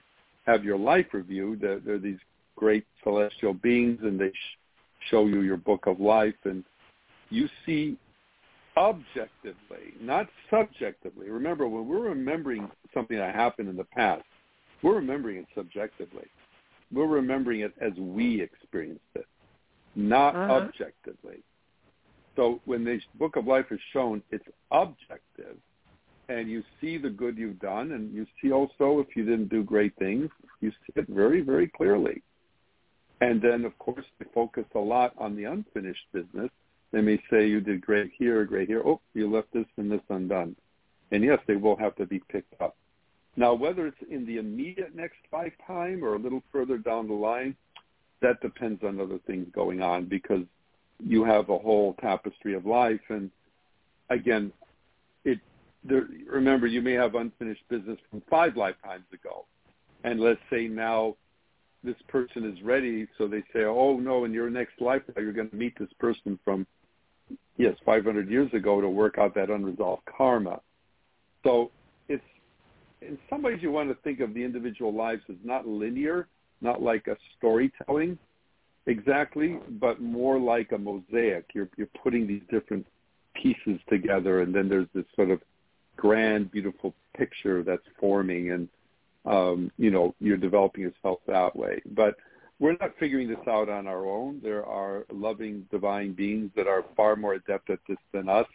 have your life review. There, there are these great celestial beings, and they sh- show you your book of life, and you see objectively, not subjectively. Remember, when we're remembering something that happened in the past, we're remembering it subjectively. We're remembering it as we experienced it, not uh-huh. objectively. So when the book of life is shown, it's objective, and you see the good you've done, and you see also if you didn't do great things, you see it very, very clearly. And then, of course, they focus a lot on the unfinished business. They may say you did great here, great here. Oh, you left this and this undone. And yes, they will have to be picked up. Now, whether it's in the immediate next lifetime or a little further down the line, that depends on other things going on because you have a whole tapestry of life. And again, it there, remember you may have unfinished business from five lifetimes ago, and let's say now this person is ready, so they say, oh no, in your next lifetime you're going to meet this person from yes 500 years ago to work out that unresolved karma. So it's in some ways you want to think of the individual lives as not linear, not like a storytelling exactly, but more like a mosaic. You're you're putting these different pieces together, and then there's this sort of grand, beautiful picture that's forming, and um, you know you're developing yourself that way. But we're not figuring this out on our own. There are loving divine beings that are far more adept at this than us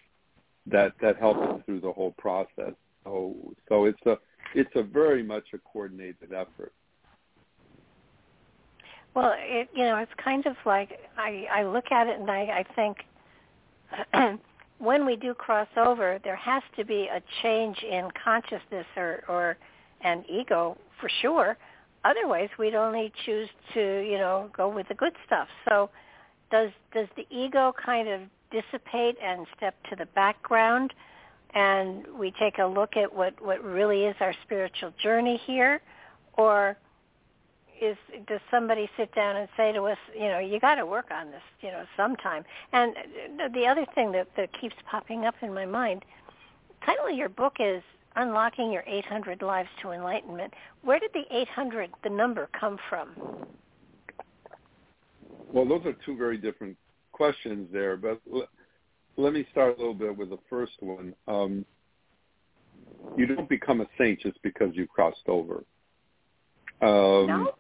that that help us through the whole process. So so it's a it's a very much a coordinated effort. Well, it, you know, it's kind of like I, I look at it and I, I think when we do cross over, there has to be a change in consciousness or, or an ego for sure. Otherwise, we'd only choose to, you know, go with the good stuff. So, does does the ego kind of dissipate and step to the background, and we take a look at what what really is our spiritual journey here, or is does somebody sit down and say to us, you know, you got to work on this, you know, sometime. And the other thing that that keeps popping up in my mind, title of your book is Unlocking Your 800 Lives to Enlightenment. Where did the 800, the number, come from? Well, those are two very different questions there, but l- let me start a little bit with the first one. Um, you don't become a saint just because you crossed over. Um, no?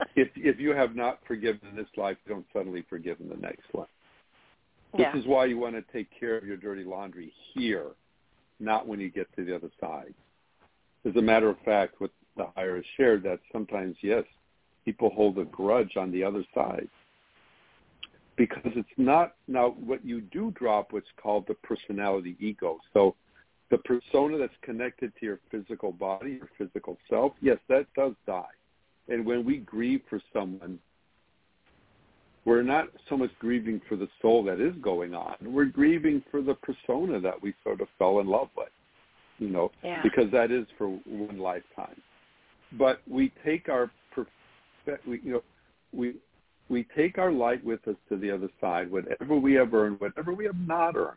if if you have not forgiven in this life, don't suddenly forgive in the next one. Yeah. This is why you want to take care of your dirty laundry here, not when you get to the other side. As a matter of fact, what the higher has shared that sometimes, yes, people hold a grudge on the other side because it's not now what you do drop what's called the personality ego. So the persona that's connected to your physical body, your physical self, yes, that does die. And when we grieve for someone, we're not so much grieving for the soul that is going on. We're grieving for the persona that we sort of fell in love with, you know, yeah. because that is for one lifetime. But we take our, we, you know, we we take our light with us to the other side. Whatever we have earned, whatever we have not earned,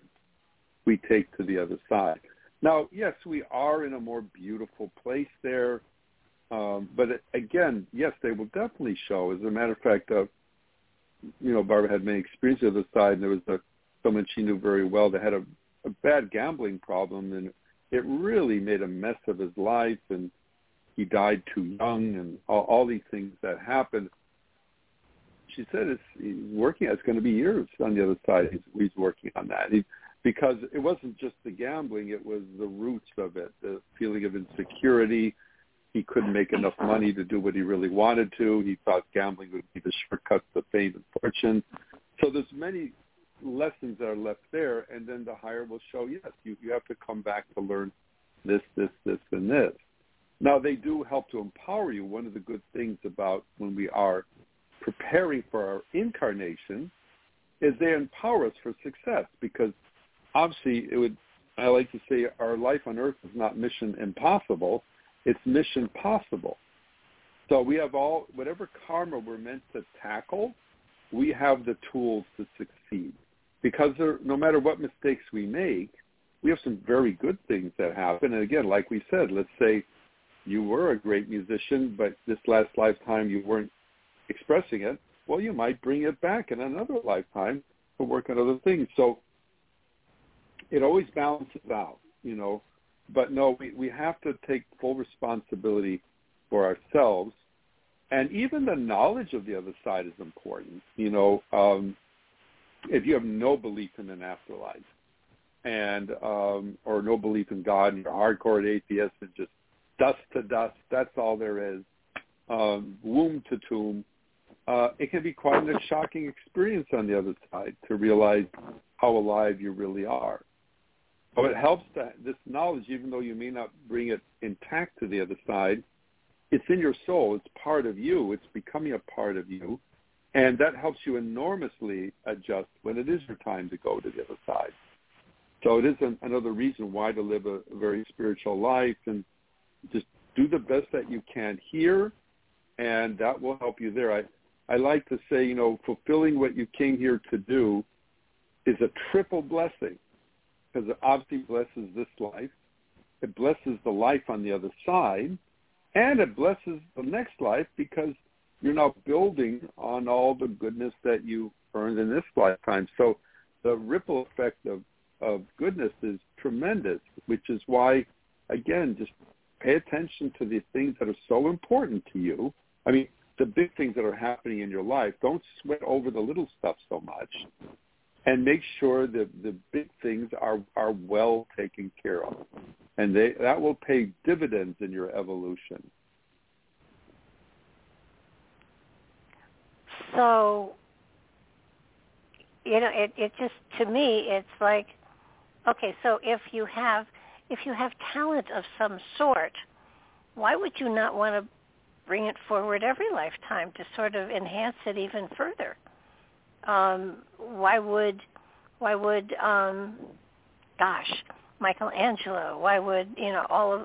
we take to the other side. Now, yes, we are in a more beautiful place there. Um, but again, yes, they will definitely show. As a matter of fact, uh, you know, Barbara had many experiences on the side, and there was a, someone she knew very well that had a, a bad gambling problem, and it really made a mess of his life, and he died too young, and all, all these things that happened. She said it's he's working. It's going to be years on the other side. He's, he's working on that. He, because it wasn't just the gambling; it was the roots of it, the feeling of insecurity, he couldn't make enough money to do what he really wanted to. He thought gambling would be the shortcut to fame and fortune. So there's many lessons that are left there, and then the higher will show, yes, you, you have to come back to learn this, this, this, and this. Now, they do help to empower you. One of the good things about when we are preparing for our incarnation is they empower us for success because obviously it would, I like to say our life on earth is not mission impossible it's mission possible. So we have all, whatever karma we're meant to tackle, we have the tools to succeed. because there, no matter what mistakes we make, we have some very good things that happen. And again, like we said, let's say you were a great musician, but this last lifetime you weren't expressing it. Well, you might bring it back in another lifetime to work on other things. So it always balances out, you know. But no, we, we have to take full responsibility for ourselves. And even the knowledge of the other side is important. You know, um, if you have no belief in an afterlife and um, or no belief in God and you're hardcore atheist and just dust to dust, that's all there is, um, womb to tomb, uh, it can be quite a shocking experience on the other side to realize how alive you really are. So it helps that this knowledge, even though you may not bring it intact to the other side, it's in your soul. It's part of you. It's becoming a part of you. And that helps you enormously adjust when it is your time to go to the other side. So it is an, another reason why to live a, a very spiritual life and just do the best that you can here, and that will help you there. I, I like to say, you know, fulfilling what you came here to do is a triple blessing because it obviously blesses this life. It blesses the life on the other side, and it blesses the next life because you're now building on all the goodness that you earned in this lifetime. So the ripple effect of, of goodness is tremendous, which is why, again, just pay attention to the things that are so important to you. I mean, the big things that are happening in your life. Don't sweat over the little stuff so much and make sure that the big things are are well taken care of, and they that will pay dividends in your evolution. So, you know, it it just to me it's like, okay, so if you have if you have talent of some sort, why would you not want to bring it forward every lifetime to sort of enhance it even further? Um, why would why would um, gosh Michelangelo? Why would you know all of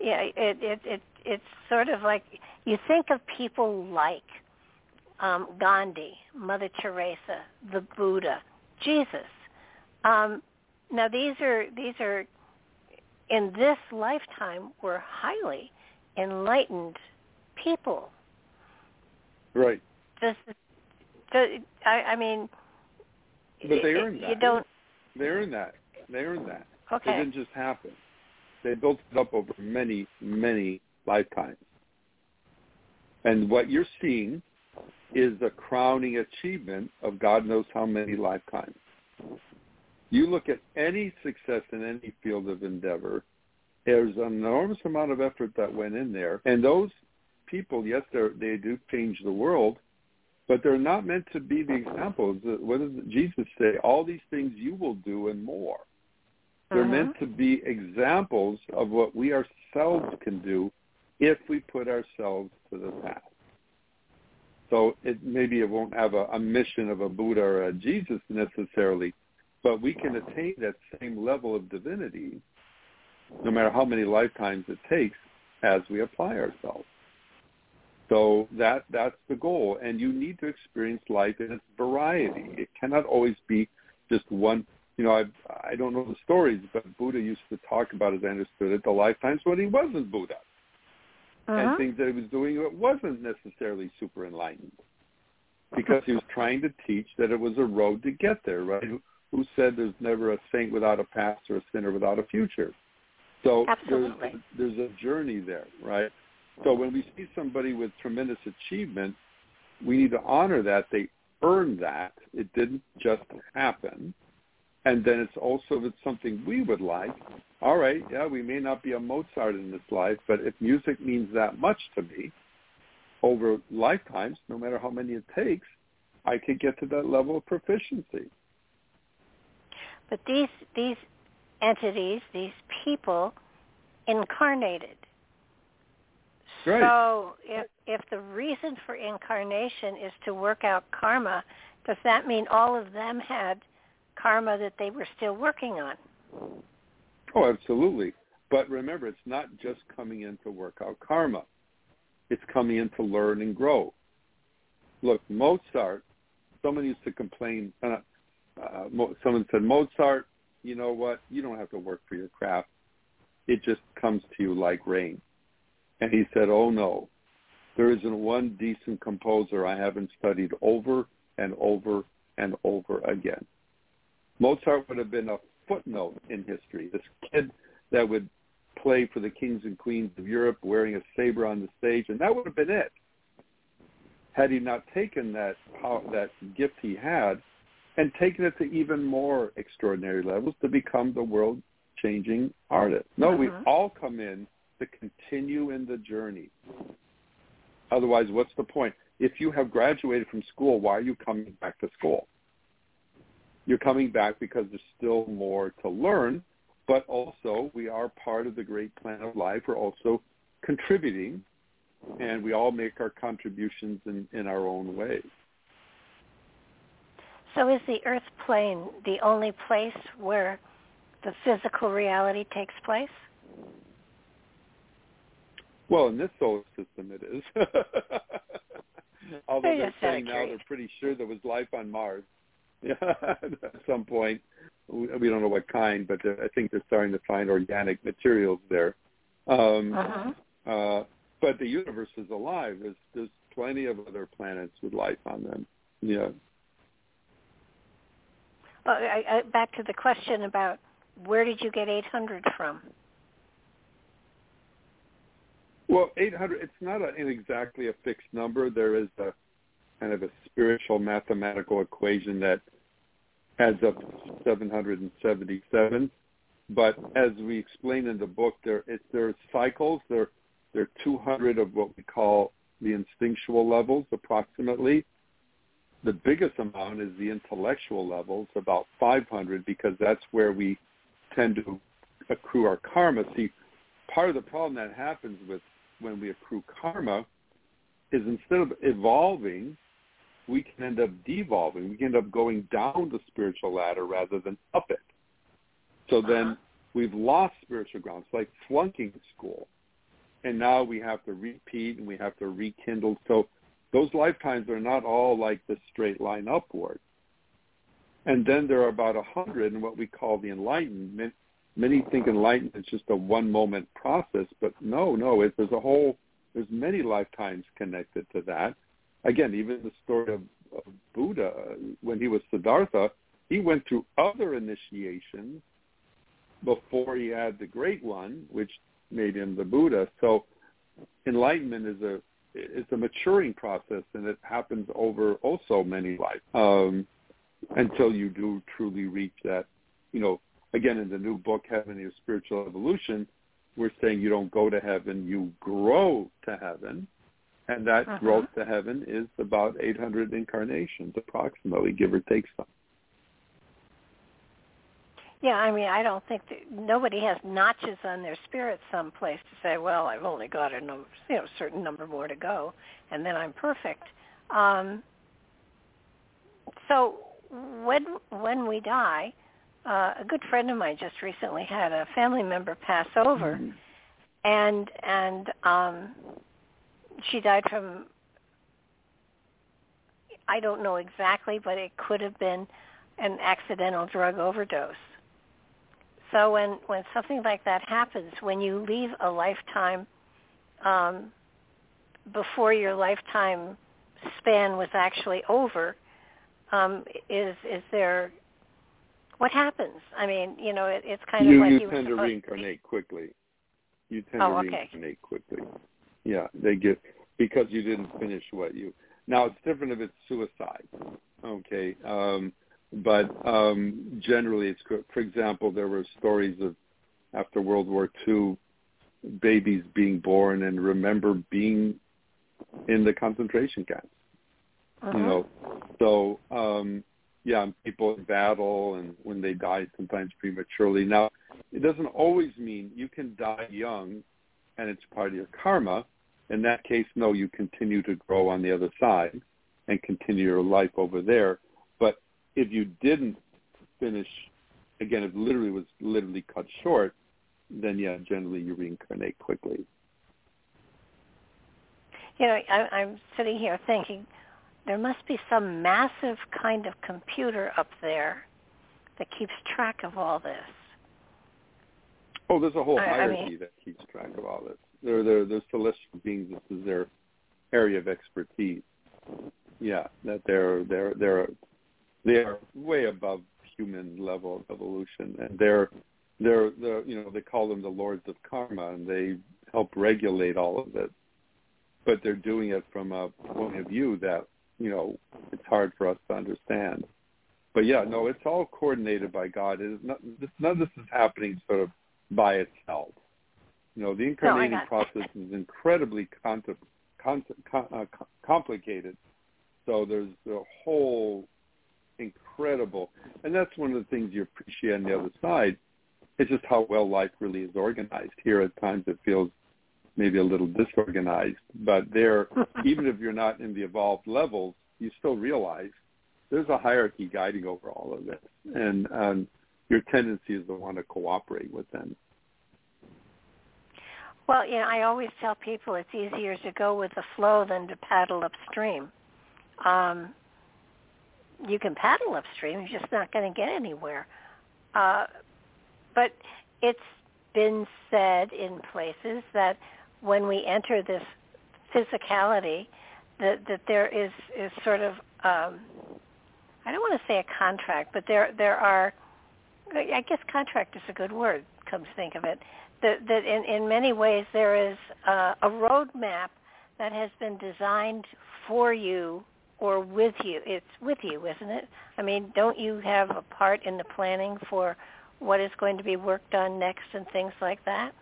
yeah it it it it's sort of like you think of people like um, Gandhi, Mother Teresa, the Buddha, Jesus. Um, now these are these are in this lifetime were highly enlightened people. Right. Does I, I mean, but they earned that. You don't. They earned that. They earned that. Okay. It didn't just happen. They built it up over many, many lifetimes. And what you're seeing is the crowning achievement of God knows how many lifetimes. You look at any success in any field of endeavor, there's an enormous amount of effort that went in there. And those people, yes, they do change the world, but they're not meant to be the examples. What does Jesus say? All these things you will do and more. They're uh-huh. meant to be examples of what we ourselves can do if we put ourselves to the task. So it maybe it won't have a, a mission of a Buddha or a Jesus necessarily, but we can attain that same level of divinity, no matter how many lifetimes it takes, as we apply ourselves. So that that's the goal, and you need to experience life in its variety. It cannot always be just one. You know, I I don't know the stories, but Buddha used to talk about, as I understood it, the lifetimes when he wasn't Buddha, uh-huh. and things that he was doing that wasn't necessarily super enlightened, because he was trying to teach that it was a road to get there. Right? Who, who said there's never a saint without a past or a sinner without a future? So there's, there's a journey there, right? So when we see somebody with tremendous achievement, we need to honor that. They earned that. It didn't just happen. And then it's also if it's something we would like, all right, yeah, we may not be a Mozart in this life, but if music means that much to me over lifetimes, no matter how many it takes, I could get to that level of proficiency. But these these entities, these people incarnated Right. So if if the reason for incarnation is to work out karma, does that mean all of them had karma that they were still working on? Oh, absolutely. But remember, it's not just coming in to work out karma. It's coming in to learn and grow. Look, Mozart, someone used to complain, uh, uh, someone said Mozart, you know what? You don't have to work for your craft. It just comes to you like rain. And he said, oh no, there isn't one decent composer I haven't studied over and over and over again. Mozart would have been a footnote in history. This kid that would play for the kings and queens of Europe wearing a saber on the stage, and that would have been it. Had he not taken that that gift he had and taken it to even more extraordinary levels to become the world-changing artist. No, uh-huh. we all come in to continue in the journey. Otherwise, what's the point? If you have graduated from school, why are you coming back to school? You're coming back because there's still more to learn, but also we are part of the great plan of life. We're also contributing, and we all make our contributions in, in our own ways. So is the earth plane the only place where the physical reality takes place? Well, in this solar system it is. Although they're saying now they're pretty sure there was life on Mars. at some point. We don't know what kind, but I think they're starting to find organic materials there. Um, uh-huh. uh, but the universe is alive. There's, there's plenty of other planets with life on them. Yeah. Well, I, I, back to the question about where did you get 800 from? Well, 800, it's not a, exactly a fixed number. There is a kind of a spiritual mathematical equation that adds up to 777. But as we explain in the book, there it, there are cycles. There there are 200 of what we call the instinctual levels, approximately. The biggest amount is the intellectual levels, about 500, because that's where we tend to accrue our karma. See, part of the problem that happens with when we accrue karma is instead of evolving, we can end up devolving. We can end up going down the spiritual ladder rather than up it. So uh-huh. then we've lost spiritual ground. It's like flunking school. And now we have to repeat and we have to rekindle. So those lifetimes are not all like the straight line upward. And then there are about a hundred in what we call the enlightenment. Many think enlightenment is just a one moment process, but no, no, it, there's a whole, there's many lifetimes connected to that again, even the story of, of Buddha, when he was Siddhartha, he went through other initiations before he had the great one, which made him the Buddha. So enlightenment is a it's a maturing process, and it happens over also many lives um, until you do truly reach that. You know, again, in the new book, Heaven is Spiritual Evolution, we're saying you don't go to heaven, you grow to heaven and that uh-huh. growth to heaven is about 800 incarnations, approximately, give or take some. Yeah, I mean, I don't think that nobody has notches on their spirit someplace to say, well, I've only got a number, you know, certain number more to go, and then I'm perfect. Um, so when when we die, uh, a good friend of mine just recently had a family member pass over, mm-hmm. and and um, she died from I don't know exactly, but it could have been an accidental drug overdose. So when when something like that happens, when you leave a lifetime um, before your lifetime span was actually over, um, is is there what happens? I mean, you know, it, it's kind you, of like you, you tend to reincarnate quickly. You tend oh, to okay. reincarnate quickly. Yeah, they get because you didn't finish what you. Now it's different if it's suicide. Okay, um, but um, generally it's good. For example, there were stories of after World War II, babies being born and remember being in the concentration camps. Uh-huh. You know, so um, yeah, people in battle and when they die sometimes prematurely. Now, it doesn't always mean you can die young, and it's part of your karma in that case, no, you continue to grow on the other side and continue your life over there. But if you didn't finish, again, if literally was literally cut short, then yeah, generally you reincarnate quickly. You know, I, I'm sitting here thinking, there must be some massive kind of computer up there that keeps track of all this. Oh, there's a whole I- I hierarchy mean- that keeps track of all this. They're, they're, they're celestial beings. This is their area of expertise. Yeah, that they're they're they're they are way above human level of evolution, and they're they're they're you know they call them the lords of karma, and they help regulate all of it. But they're doing it from a point of view that you know it's hard for us to understand. But yeah, no, it's all coordinated by God. It is not, this, none of this is happening sort of by itself. You know, the incarnating got- process is incredibly con- con- uh, complicated. So there's a whole incredible, and that's one of the things you appreciate on the other side. It's just how well life really is organized. Here, at times, it feels maybe a little disorganized, but there, even if you're not in the evolved levels, you still realize there's a hierarchy guiding over all of this, and um, your tendency is to want to cooperate with them. Well, you know, I always tell people it's easier to go with the flow than to paddle upstream. Um, you can paddle upstream, you're just not going to get anywhere. Uh, but it's been said in places that when we enter this physicality, that that there is is sort of um, I don't want to say a contract, but there there are I guess contract is a good word. Comes think of it, that that in in many ways there is a roadmap that has been designed for you or with you. It's with you, isn't it? I mean, don't you have a part in the planning for what is going to be worked on next and things like that?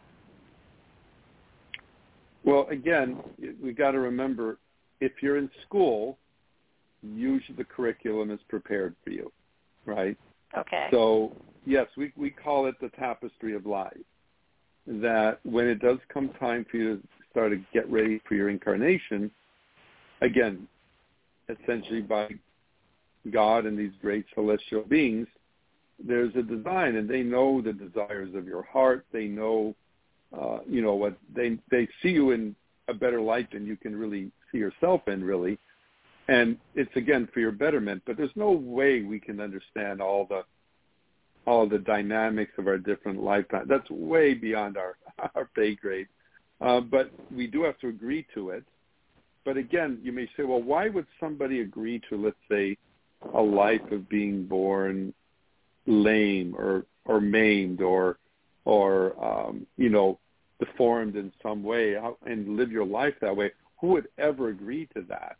Well, again, we got to remember if you're in school, usually the curriculum is prepared for you, right? Okay. So yes, we we call it the tapestry of life. That when it does come time for you to start to get ready for your incarnation, again, essentially by God and these great celestial beings, there's a design, and they know the desires of your heart. They know, uh, you know, what they they see you in a better light than you can really see yourself in, really. And it's again for your betterment. But there's no way we can understand all the all the dynamics of our different lifetimes. That's way beyond our our pay grade. Uh, but we do have to agree to it. But again, you may say, well, why would somebody agree to, let's say, a life of being born lame or or maimed or or um, you know deformed in some way and live your life that way? Who would ever agree to that?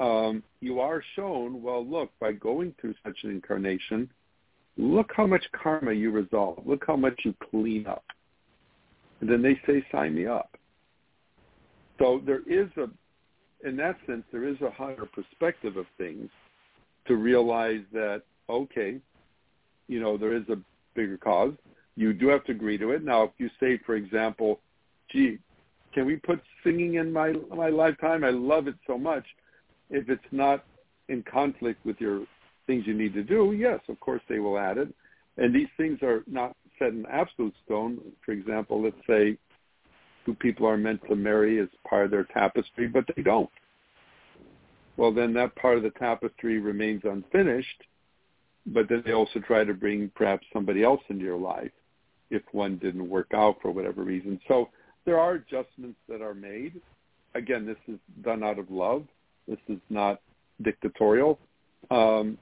Um, you are shown, well, look, by going through such an incarnation, look how much karma you resolve. Look how much you clean up. And then they say, sign me up. So there is a, in that sense, there is a higher perspective of things to realize that, okay, you know, there is a bigger cause. You do have to agree to it. Now, if you say, for example, gee, can we put singing in my my lifetime? I love it so much. If it's not in conflict with your things you need to do, yes, of course they will add it. And these things are not set in absolute stone. For example, let's say two people are meant to marry as part of their tapestry, but they don't. Well, then that part of the tapestry remains unfinished, but then they also try to bring perhaps somebody else into your life if one didn't work out for whatever reason. So there are adjustments that are made. Again, this is done out of love. This is not dictatorial. Um,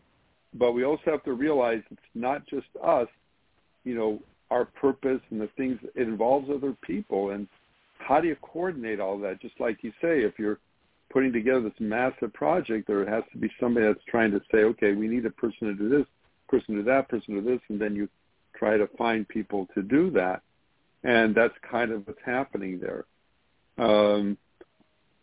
but we also have to realize it's not just us. You know, our purpose and the things. It involves other people, and how do you coordinate all that? Just like you say, if you're putting together this massive project, there has to be somebody that's trying to say, okay, we need a person to do this, person to do that, person to this, and then you try to find people to do that. And that's kind of what's happening there. Um,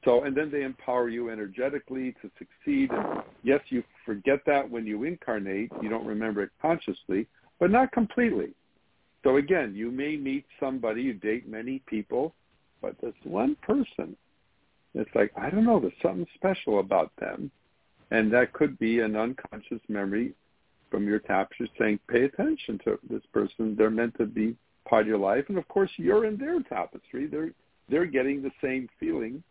so, and then they empower you energetically to succeed. And yes, you forget that when you incarnate. You don't remember it consciously, but not completely. So again, you may meet somebody, you date many people, but this one person, it's like, I don't know, there's something special about them. And that could be an unconscious memory from your tapestry saying, pay attention to this person. They're meant to be part of your life. And of course, you're in their tapestry. They're, they're getting the same feeling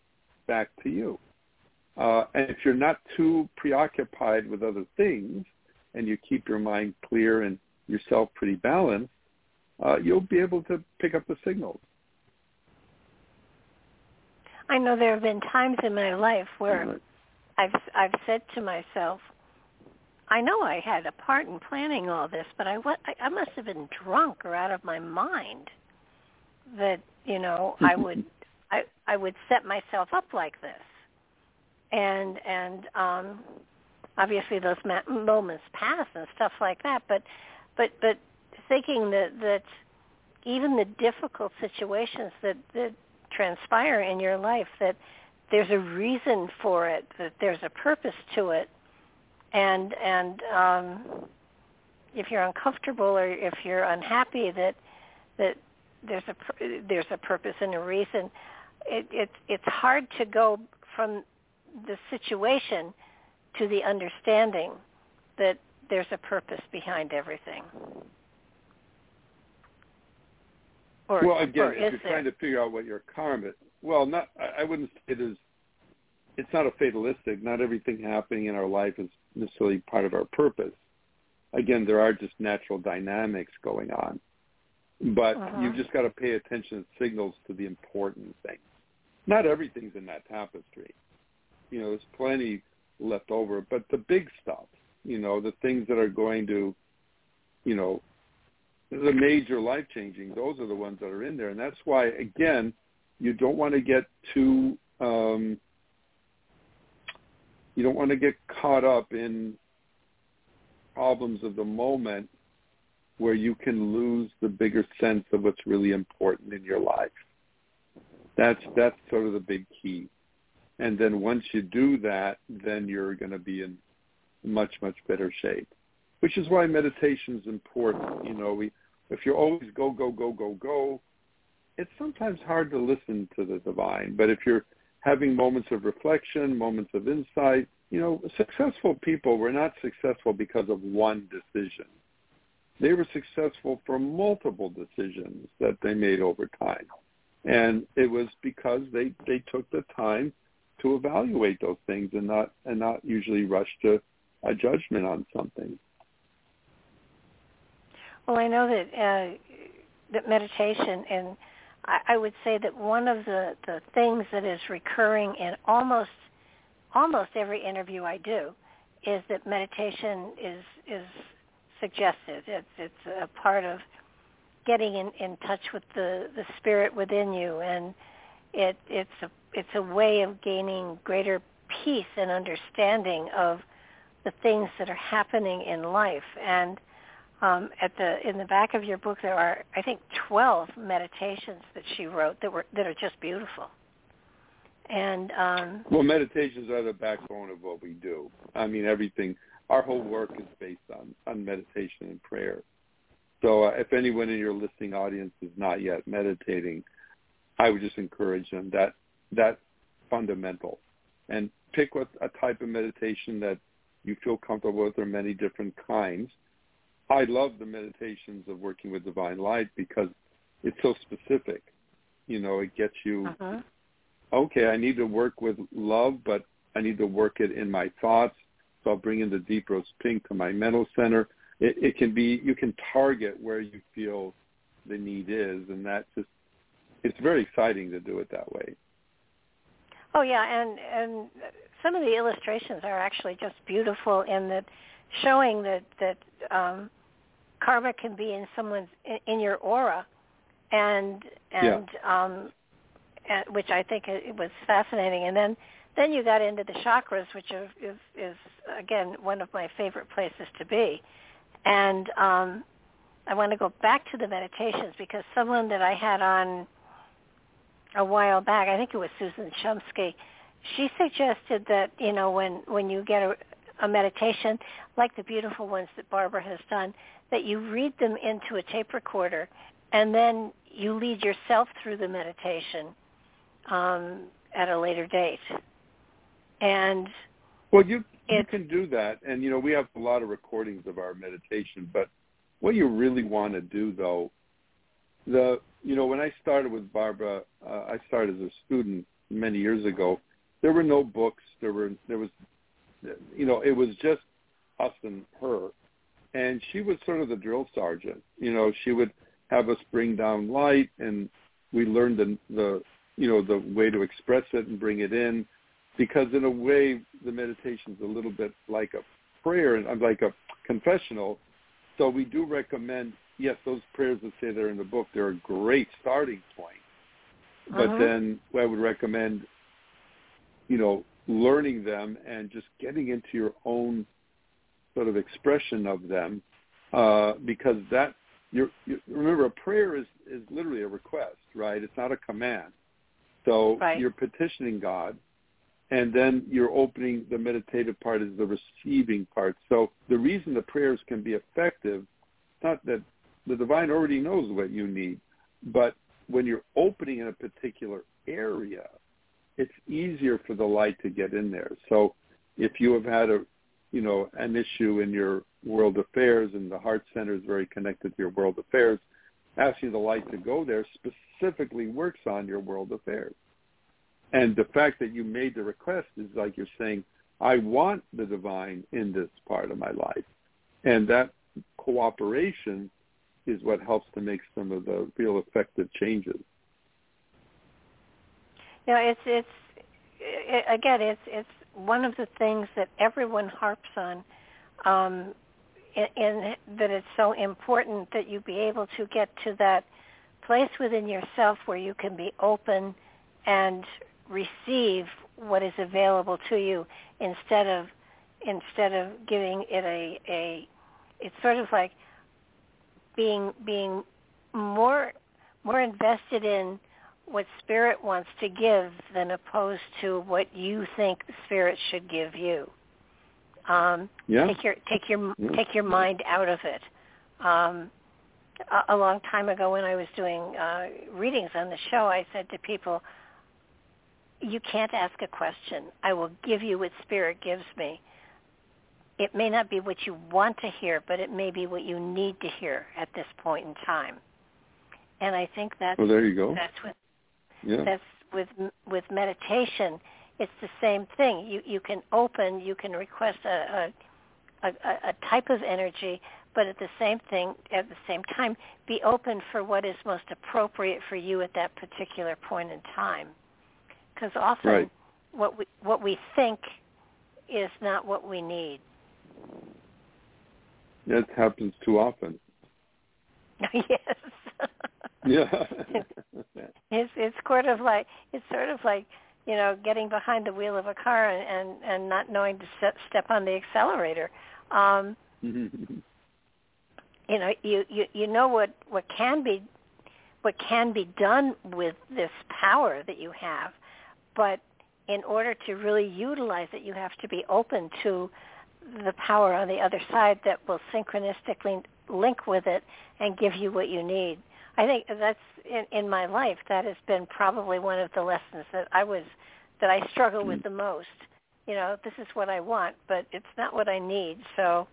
back to you. Uh, and if you're not too preoccupied with other things and you keep your mind clear and yourself pretty balanced, uh, you'll be able to pick up the signals. I know there have been times in my life where I've I've said to myself, I know I had a part in planning all this, but I I must have been drunk or out of my mind that you know I would I I would set myself up like this, and and um, obviously those ma- moments pass and stuff like that, but but but thinking that that even the difficult situations that that transpire in your life that there's a reason for it, that there's a purpose to it, and and um, if you're uncomfortable or if you're unhappy, that that there's a there's a purpose and a reason. It, it's it's hard to go from the situation to the understanding that there's a purpose behind everything. Or, well, again, if you're there? trying to figure out what your karma, well, not I, I wouldn't say it is. It's not a fatalistic. Not everything happening in our life is necessarily part of our purpose. Again, there are just natural dynamics going on, but uh-huh. you've just got to pay attention to signals to the important things. Not everything's in that tapestry. You know, there's plenty left over, but the big stuff, you know, the things that are going to, you know, the major life changing, those are the ones that are in there. And that's why, again, you don't want to get too, um, you don't want to get caught up in problems of the moment where you can lose the bigger sense of what's really important in your life. That's that's sort of the big key. And then once you do that, then you're going to be in much much better shape. Which is why meditation is important. You know, we if you're always go, go, go, go, go, it's sometimes hard to listen to the divine. But if you're having moments of reflection, moments of insight, you know, successful people were not successful because of one decision. They were successful for multiple decisions that they made over time. And it was because they, they took the time to evaluate those things and not and not usually rush to a judgment on something. Well, I know that uh, that meditation, and I, I would say that one of the the things that is recurring in almost almost every interview I do is that meditation is is suggested. It's it's a part of getting in, in touch with the the spirit within you, and it it's a it's a way of gaining greater peace and understanding of the things that are happening in life and um, at the in the back of your book there are I think 12 meditations that she wrote that were that are just beautiful. And um, well, meditations are the backbone of what we do. I mean, everything. Our whole work is based on on meditation and prayer. So, uh, if anyone in your listening audience is not yet meditating, I would just encourage them that that fundamental, and pick what a type of meditation that you feel comfortable with. There are many different kinds I love the meditations of working with divine light because it's so specific. You know, it gets you uh-huh. okay, I need to work with love, but I need to work it in my thoughts. So I'll bring in the deep rose pink to my mental center. It, it can be you can target where you feel the need is, and that just it's very exciting to do it that way. Oh yeah, and and some of the illustrations are actually just beautiful in that showing that that um, karma can be in someone's in, your aura, and and yeah. um, and, which I think it was fascinating. And then then you got into the chakras, which is is, is again one of my favorite places to be. And um, I want to go back to the meditations because someone that I had on a while back, I think it was Susan Shumsky, she suggested that you know when when you get a, a meditation like the beautiful ones that Barbara has done, that you read them into a tape recorder and then you lead yourself through the meditation um, at a later date. And well, you you can do that, and you know we have a lot of recordings of our meditation. But what you really want to do, though, the you know when I started with Barbara, uh, I started as a student many years ago there were no books. There were there was, you know, it was just us and her, and she was sort of the drill sergeant. You know, she would have us bring down light, and we learned the the you know the way to express it and bring it in, because in a way the meditation is a little bit like a prayer and like a confessional. So we do recommend yes, those prayers that say they're in the book, they're a great starting point. But uh-huh. then I would recommend, you know, learning them and just getting into your own sort of expression of them, uh, because that you remember a prayer is is literally a request, right? It's not a command. So right. you're petitioning God, and then you're opening the meditative part is the receiving part. So the reason the prayers can be effective, not that the divine already knows what you need. But when you're opening in a particular area, it's easier for the light to get in there. So if you have had a, you know, an issue in your world affairs and the heart center is very connected to your world affairs, asking the light to go there specifically works on your world affairs. And the fact that you made the request is like you're saying, I want the divine in this part of my life. And that cooperation is what helps to make some of the real effective changes. You know, it's it's it, again, it's it's one of the things that everyone harps on, um, in, that it's so important that you be able to get to that place within yourself where you can be open and receive what is available to you instead of instead of giving it a a it's sort of like being being more more invested in what spirit wants to give than opposed to what you think spirit should give you. Um, yeah. Take your take your yeah. take your mind out of it. Um, a, a long time ago, when I was doing uh, readings on the show, I said to people, "You can't ask a question. I will give you what spirit gives me." it may not be what you want to hear, but it may be what you need to hear at this point in time. And I think that's well, there you go. That's with yeah. that's with with meditation. It's the same thing. You you can open, you can request a a, a, a type of energy, but at the same thing at the same time be open for what is most appropriate for you at that particular point in time. Because often right. what we what we think is not what we need. That happens too often. yes. Yeah. it's it's sort of like it's sort of like you know getting behind the wheel of a car and and, and not knowing to step step on the accelerator. Um, you know, you, you you know what what can be what can be done with this power that you have, but in order to really utilize it, you have to be open to the power on the other side that will synchronistically link with it and give you what you need. I think that's in, in my life that has been probably one of the lessons that I was that I struggle with the most. You know, this is what I want, but it's not what I need. So,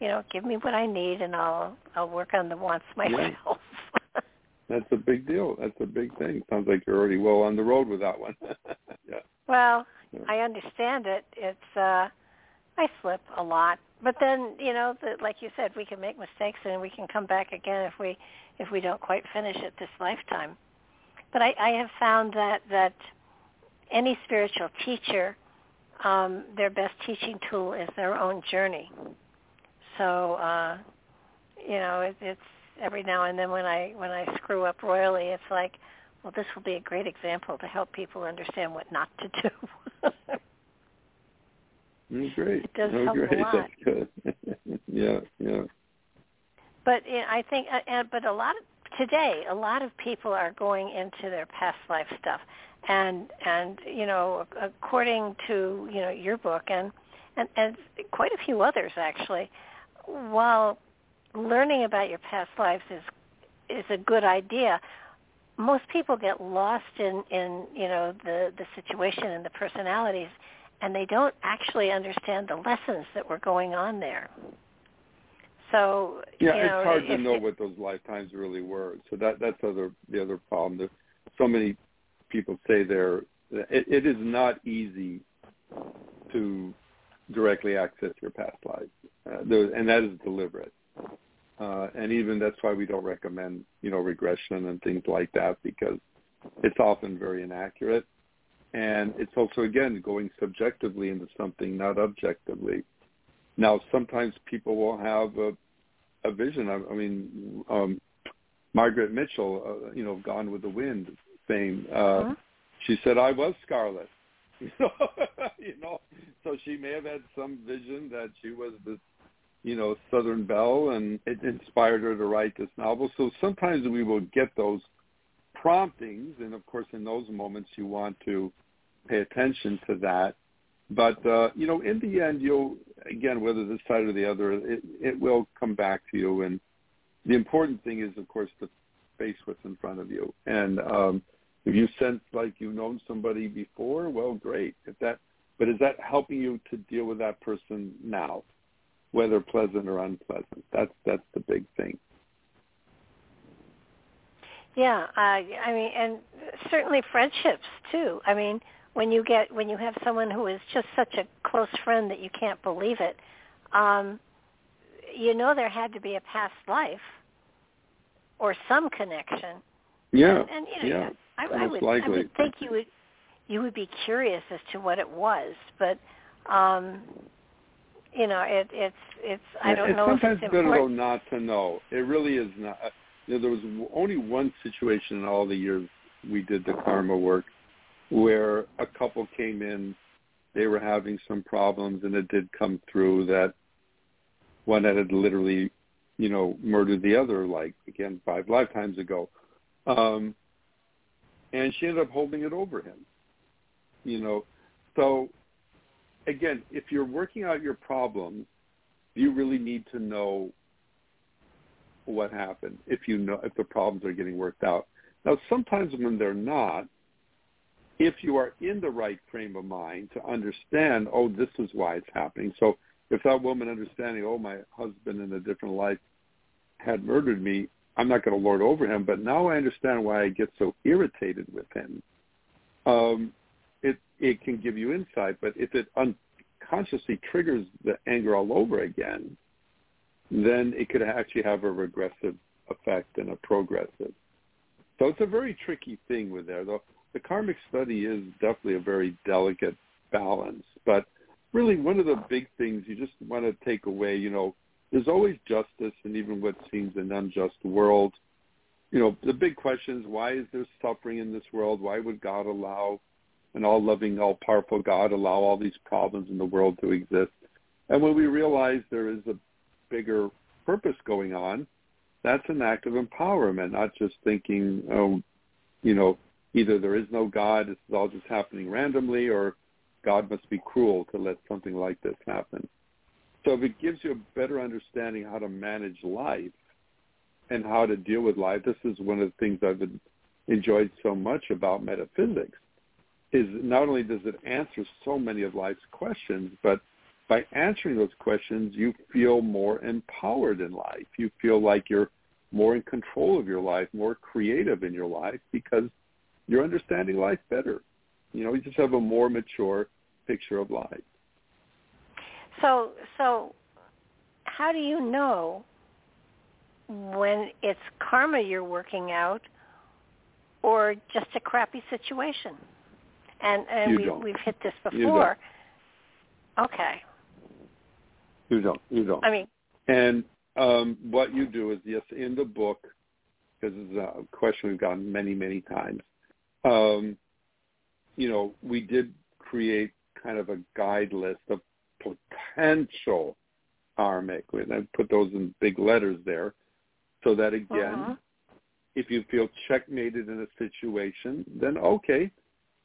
you know, give me what I need, and I'll I'll work on the wants myself. Yeah. That's a big deal. That's a big thing. Sounds like you're already well on the road with that one. yeah. Well, I understand it. It's uh I slip a lot, but then you know, the, like you said, we can make mistakes and we can come back again if we if we don't quite finish it this lifetime. But I, I have found that that any spiritual teacher, um, their best teaching tool is their own journey. So uh, you know, it, it's every now and then when I when I screw up royally, it's like, well, this will be a great example to help people understand what not to do. Mm, great. It does oh, help great. a lot. That's good. yeah, yeah. But you know, I think, uh, but a lot of today, a lot of people are going into their past life stuff, and and you know, according to you know your book and and and quite a few others actually, while learning about your past lives is is a good idea most people get lost in in you know the the situation and the personalities and they don't actually understand the lessons that were going on there. So yeah, you know, it's hard to know it, what those lifetimes really were. So that that's other the other problem. So many people say they're it, it is not easy to directly access your past lives, uh, there, and that is deliberate. Uh, and even that's why we don't recommend, you know, regression and things like that because it's often very inaccurate. And it's also, again, going subjectively into something, not objectively. Now, sometimes people will have a, a vision. I, I mean, um, Margaret Mitchell, uh, you know, Gone with the Wind fame, uh, uh-huh. she said, I was Scarlett. you know, so she may have had some vision that she was this you know, Southern Belle, and it inspired her to write this novel. So sometimes we will get those promptings, and of course, in those moments, you want to pay attention to that. But uh, you know, in the end, you'll again, whether this side or the other, it, it will come back to you. And the important thing is, of course, to face what's in front of you. And um, if you sense like you've known somebody before, well, great. If that, but is that helping you to deal with that person now? whether pleasant or unpleasant. That's that's the big thing. Yeah, uh, I mean, and certainly friendships too. I mean, when you get when you have someone who is just such a close friend that you can't believe it, um, you know there had to be a past life or some connection. Yeah, and, and you know, yeah. I, I would likely. I would think you would you would be curious as to what it was, but um you know, it, it's it's. I don't it's know. Sometimes if it's better important. though not to know. It really is not. You know, there was only one situation in all the years we did the karma work where a couple came in, they were having some problems, and it did come through that one that had literally, you know, murdered the other, like again five lifetimes ago, um, and she ended up holding it over him. You know, so again, if you're working out your problems, you really need to know what happened if you know if the problems are getting worked out. Now, sometimes when they're not, if you are in the right frame of mind to understand, oh, this is why it's happening. So if that woman understanding, oh, my husband in a different life had murdered me, I'm not going to lord over him, but now I understand why I get so irritated with him. Um, it it can give you insight. But if it unconsciously triggers the anger all over again, then it could actually have a regressive effect and a progressive. So it's a very tricky thing with there. Though the karmic study is definitely a very delicate balance. But really, one of the big things you just want to take away, you know, there's always justice in even what seems an unjust world. You know, the big question is why is there suffering in this world? Why would God allow an all-loving, all-powerful God allow all these problems in the world to exist. And when we realize there is a bigger purpose going on, that's an act of empowerment, not just thinking, oh, you know, either there is no God, this is all just happening randomly, or God must be cruel to let something like this happen. So if it gives you a better understanding how to manage life and how to deal with life, this is one of the things I've enjoyed so much about metaphysics is not only does it answer so many of life's questions, but by answering those questions, you feel more empowered in life. You feel like you're more in control of your life, more creative in your life because you're understanding life better. You know, you just have a more mature picture of life. So, so how do you know when it's karma you're working out or just a crappy situation? and and we don't. we've hit this before. Okay. You don't. You don't. I mean. And um, what you do is yes, in the book, because it's a question we've gotten many many times. Um, you know, we did create kind of a guide list of potential karmic, and I put those in big letters there, so that again, uh-huh. if you feel checkmated in a situation, then okay,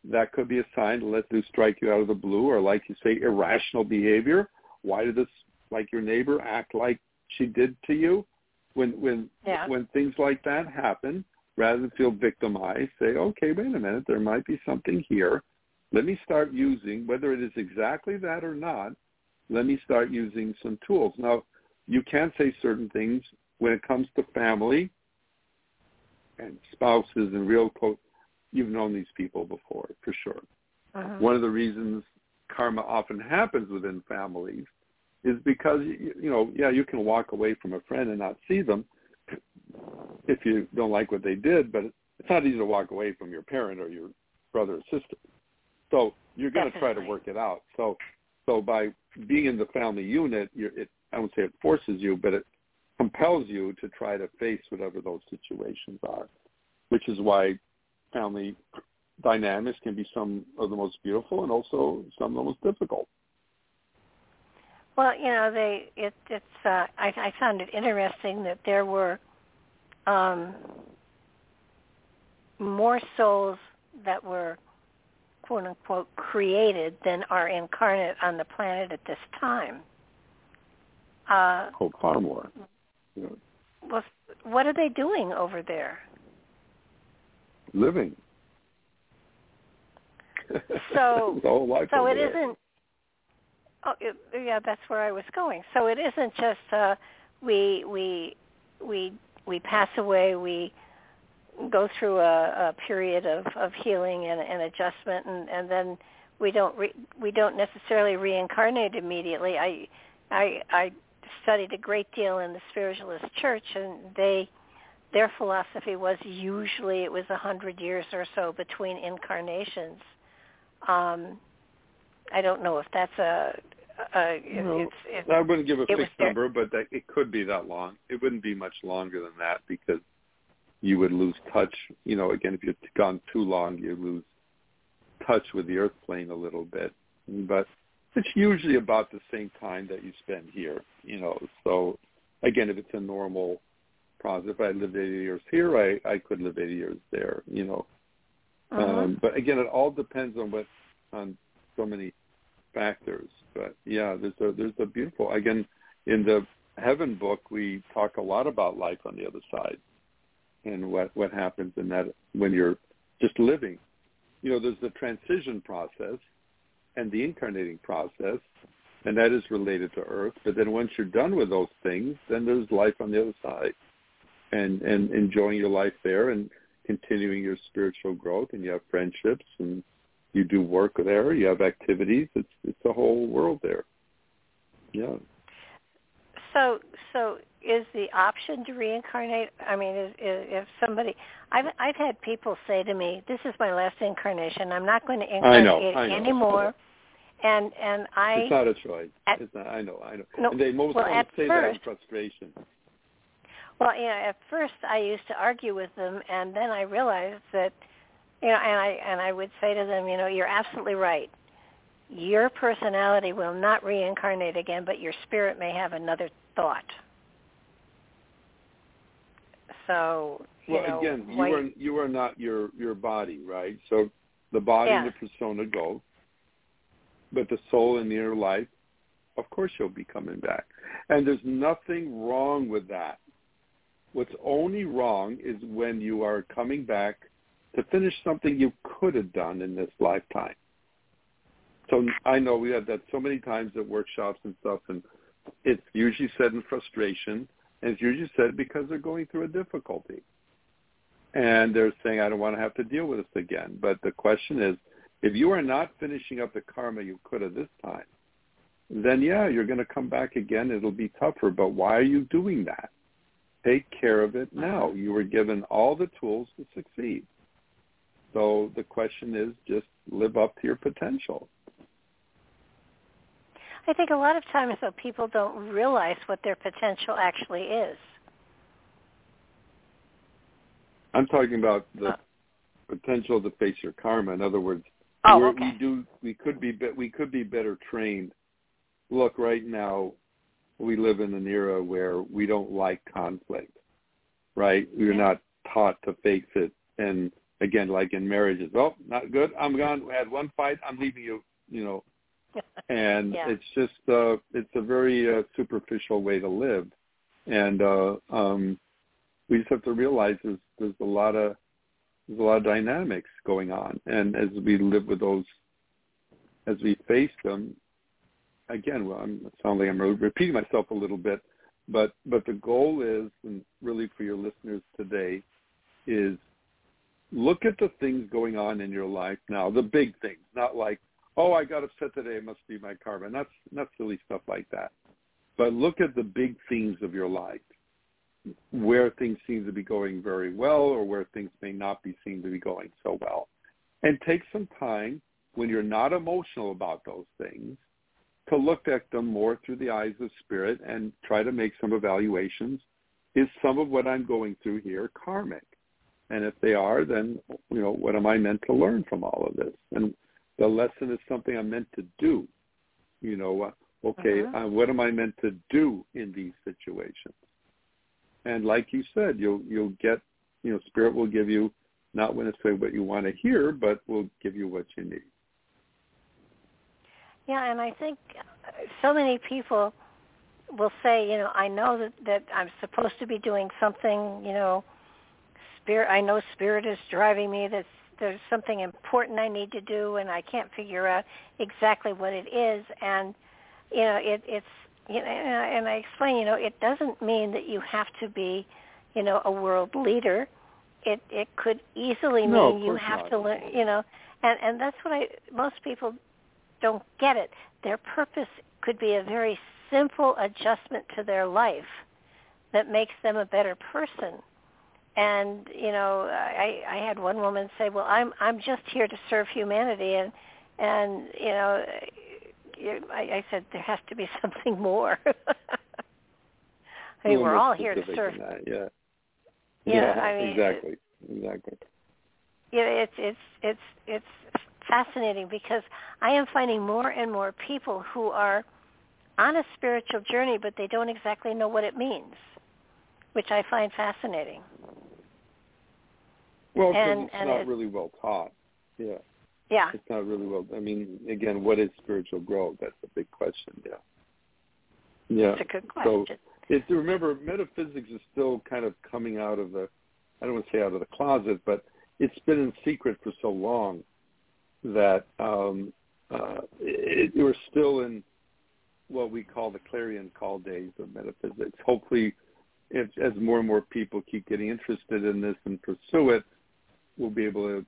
that could be a sign to let this strike you out of the blue or like you say irrational behavior why did this like your neighbor act like she did to you when when yeah. when things like that happen rather than feel victimized say okay wait a minute there might be something here let me start using whether it is exactly that or not let me start using some tools now you can say certain things when it comes to family and spouses and real quote. you've known these people before for sure. Uh-huh. One of the reasons karma often happens within families is because you, you know, yeah, you can walk away from a friend and not see them if you don't like what they did, but it's not easy to walk away from your parent or your brother or sister. So you're going to try to work it out. So, so by being in the family unit, you're, it, I won't say it forces you, but it compels you to try to face whatever those situations are, which is why family dynamics can be some of the most beautiful and also some of the most difficult. Well, you know, they it it's uh I I found it interesting that there were um more souls that were quote unquote created than are incarnate on the planet at this time. Uh oh, far more. Yeah. Well, what are they doing over there? Living. So, so it not Oh, it, yeah, that's where I was going. So it isn't just uh, we we we we pass away. We go through a, a period of, of healing and, and adjustment, and, and then we don't re, we don't necessarily reincarnate immediately. I I I studied a great deal in the spiritualist church, and they their philosophy was usually it was a hundred years or so between incarnations. Um, I don't know if that's a. a no, it's, it's, I wouldn't give a fixed number, but that, it could be that long. It wouldn't be much longer than that because you would lose touch. You know, again, if you've gone too long, you lose touch with the earth plane a little bit. But it's usually about the same time that you spend here. You know, so again, if it's a normal process, if I lived 80 years here, I I could live 80 years there. You know, uh-huh. um, but again, it all depends on what on so many factors. But yeah, there's a there's a beautiful again in the heaven book we talk a lot about life on the other side and what what happens in that when you're just living. You know, there's the transition process and the incarnating process, and that is related to Earth. But then once you're done with those things, then there's life on the other side, and and enjoying your life there and continuing your spiritual growth, and you have friendships and you do work there, you have activities. It's it's a whole world there. Yeah. So so is the option to reincarnate? I mean, is, is, if somebody, I've I've had people say to me, "This is my last incarnation. I'm not going to incarnate I know, I know. anymore." And and I. It's not a choice. At, it's not. I know. I know. No, and they most well, say first, that in frustration. Well, you know, at first I used to argue with them, and then I realized that, you know, and I and I would say to them, you know, you're absolutely right. Your personality will not reincarnate again, but your spirit may have another thought. So, well, know, again, you why, are you are not your your body, right? So the body yeah. and the persona go, but the soul and the inner life, of course, you'll be coming back, and there's nothing wrong with that. What's only wrong is when you are coming back to finish something you could have done in this lifetime. So I know we had that so many times at workshops and stuff, and it's usually said in frustration, and it's usually said because they're going through a difficulty. And they're saying, I don't want to have to deal with this again. But the question is, if you are not finishing up the karma you could have this time, then yeah, you're going to come back again. It'll be tougher. But why are you doing that? Take care of it now. You were given all the tools to succeed. So the question is just live up to your potential. I think a lot of times though people don't realize what their potential actually is. I'm talking about the uh, potential to face your karma. In other words, oh, okay. we do we could be we could be better trained. Look, right now we live in an era where we don't like conflict. Right? We're yeah. not taught to face it and again like in marriages, oh, not good. I'm gone. We had one fight. I'm leaving you, you know, and yeah. it's just uh, it's a very uh, superficial way to live, and uh, um, we just have to realize there's there's a lot of there's a lot of dynamics going on, and as we live with those, as we face them, again, well, I'm, it sounds like I'm repeating myself a little bit, but but the goal is, and really for your listeners today, is look at the things going on in your life now, the big things, not like, oh, I got upset today, it must be my karma. Not not silly stuff like that. But look at the big themes of your life, where things seem to be going very well or where things may not be seem to be going so well. And take some time when you're not emotional about those things to look at them more through the eyes of spirit and try to make some evaluations. Is some of what I'm going through here karmic? And if they are, then, you know, what am I meant to learn from all of this? And the lesson is something I'm meant to do. You know, uh, okay, uh-huh. uh, what am I meant to do in these situations? And like you said, you'll you'll get, you know, spirit will give you not necessarily what you want to hear, but will give you what you need. Yeah, and I think so many people will say, you know, I know that that I'm supposed to be doing something, you know, spirit I know spirit is driving me that there's something important I need to do and I can't figure out exactly what it is and you know, it it's you know, and I explain, you know, it doesn't mean that you have to be, you know, a world leader. It it could easily no, mean you have not. to learn, you know, and and that's what I most people don't get it. Their purpose could be a very simple adjustment to their life that makes them a better person. And you know, I I had one woman say, "Well, I'm I'm just here to serve humanity," and and you know, I, I said there has to be something more. I mean, we're all here to serve. That, yeah. Yeah, yeah, I mean, exactly, exactly. Yeah, it's it's it's it's fascinating because I am finding more and more people who are on a spiritual journey, but they don't exactly know what it means, which I find fascinating. Well, and, it's and not it, really well taught. Yeah. Yeah. It's not really well. I mean, again, what is spiritual growth? That's a big question. Yeah. Yeah. It's a good question. So, it's, remember, metaphysics is still kind of coming out of the, I don't want to say out of the closet, but it's been in secret for so long that um, uh, it, we're still in what we call the clarion call days of metaphysics. Hopefully, if, as more and more people keep getting interested in this and pursue it, we'll be able to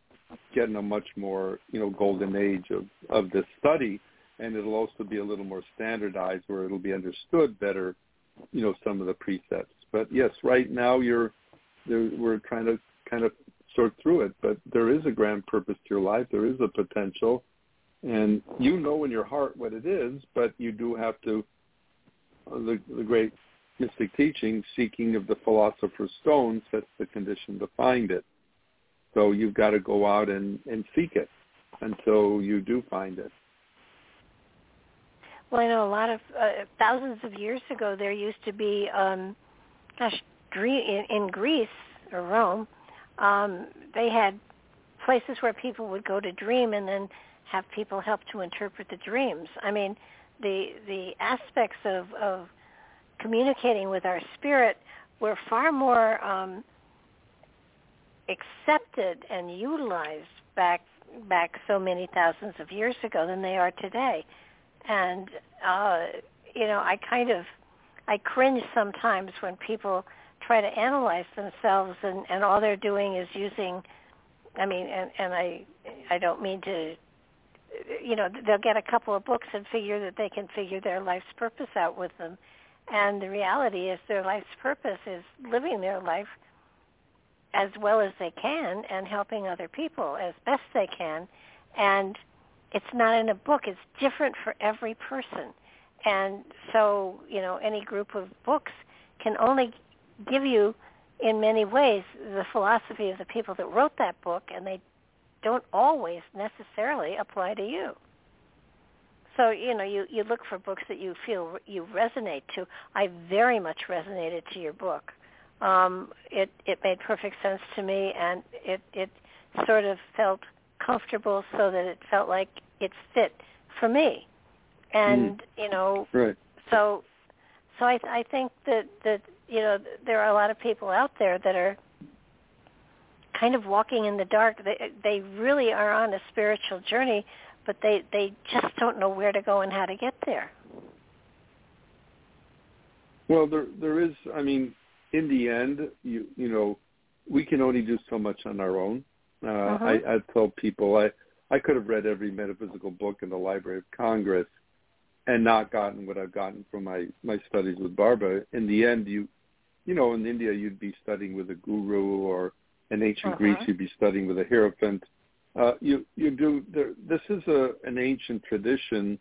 get in a much more you know golden age of of this study, and it'll also be a little more standardized where it'll be understood better, you know, some of the precepts. But yes, right now you're we're trying to kind of sort through it. But there is a grand purpose to your life. There is a potential, and you know in your heart what it is. But you do have to. Uh, the, the great mystic teaching, seeking of the philosopher's stone, sets the condition to find it. So you've got to go out and, and seek it until you do find it. Well, I know a lot of uh, thousands of years ago there used to be, um, gosh, in, in Greece or Rome, um, they had places where people would go to dream and then have people help to interpret the dreams. I mean, the the aspects of, of communicating with our spirit were far more um, accepted and utilized back back so many thousands of years ago than they are today. And uh, you know, I kind of I cringe sometimes when people try to analyze themselves and, and all they're doing is using I mean and, and I I don't mean to you know, they'll get a couple of books and figure that they can figure their life's purpose out with them. And the reality is their life's purpose is living their life as well as they can and helping other people as best they can. And it's not in a book. It's different for every person. And so, you know, any group of books can only give you in many ways the philosophy of the people that wrote that book and they don't always necessarily apply to you. So, you know, you, you look for books that you feel you resonate to. I very much resonated to your book um, it it made perfect sense to me, and it it sort of felt comfortable, so that it felt like it fit for me, and mm. you know, right. so so I I think that that you know there are a lot of people out there that are kind of walking in the dark. They they really are on a spiritual journey, but they they just don't know where to go and how to get there. Well, there there is. I mean, in the end, you you know, we can only do so much on our own. Uh, uh-huh. I, I tell people I I could have read every metaphysical book in the Library of Congress and not gotten what I've gotten from my my studies with Barbara. In the end, you you know, in India you'd be studying with a guru, or in ancient uh-huh. Greece you'd be studying with a hierophant. Uh, you you do there, this is a an ancient tradition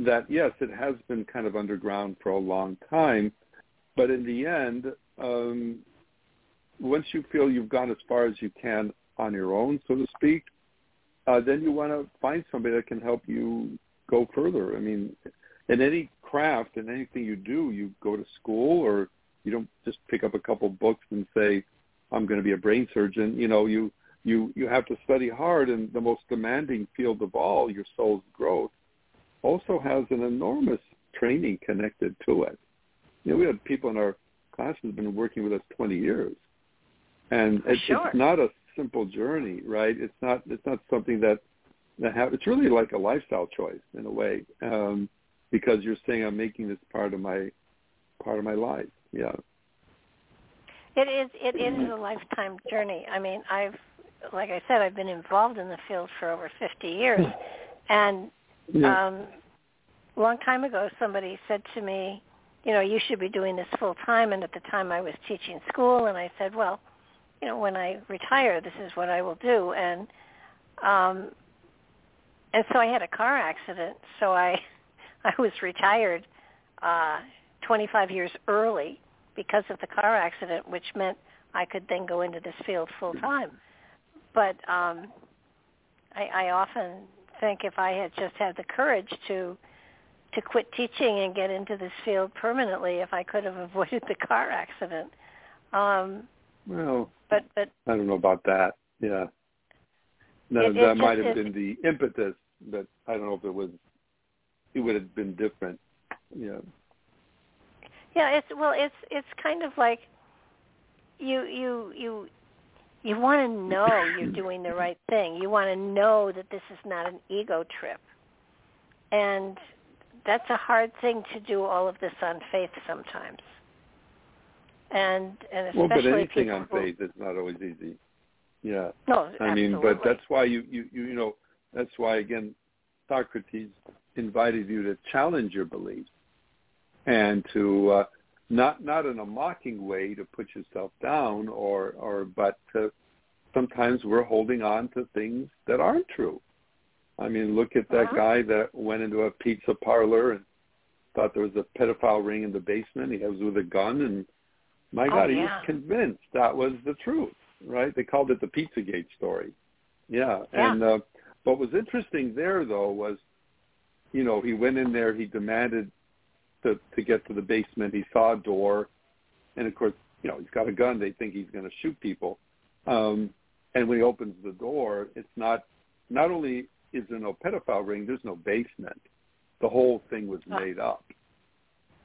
that yes, it has been kind of underground for a long time, but in the end, um, once you feel you've gone as far as you can on your own, so to speak, uh, then you want to find somebody that can help you go further. I mean, in any craft and anything you do, you go to school or you don't just pick up a couple books and say, I'm going to be a brain surgeon. You know, you, you, you have to study hard and the most demanding field of all, your soul's growth, also has an enormous training connected to it. You know, we had people in our class who've been working with us 20 years. And it's, sure. it's not a simple journey, right? It's not, it's not something that that have it's really like a lifestyle choice in a way um because you're saying i'm making this part of my part of my life yeah it is it is a lifetime journey i mean i've like i said i've been involved in the field for over 50 years and yeah. um a long time ago somebody said to me you know you should be doing this full time and at the time i was teaching school and i said well you know when i retire this is what i will do and um and so I had a car accident. So I I was retired uh 25 years early because of the car accident, which meant I could then go into this field full time. But um I, I often think if I had just had the courage to to quit teaching and get into this field permanently, if I could have avoided the car accident. Um, well, but but I don't know about that. Yeah, no, it, that might have it, been the impetus but I don't know if it was it would have been different. Yeah. Yeah, it's well it's it's kind of like you you you you want to know you're doing the right thing. You want to know that this is not an ego trip. And that's a hard thing to do all of this on faith sometimes. And and especially well, but anything on faith is not always easy. Yeah. No, I absolutely. mean, but that's why you, you you know that's why again Socrates invited you to challenge your beliefs and to uh, not not in a mocking way to put yourself down or or but to, sometimes we're holding on to things that aren't true. I mean, look at that uh-huh. guy that went into a pizza parlor and thought there was a pedophile ring in the basement. He was with a gun, and my Oh, God, he was convinced that was the truth. Right? They called it the Pizzagate story. Yeah, Yeah. and uh, what was interesting there, though, was, you know, he went in there, he demanded to to get to the basement. He saw a door, and of course, you know, he's got a gun. They think he's going to shoot people. Um, and when he opens the door, it's not. Not only is there no pedophile ring, there's no basement. The whole thing was made up.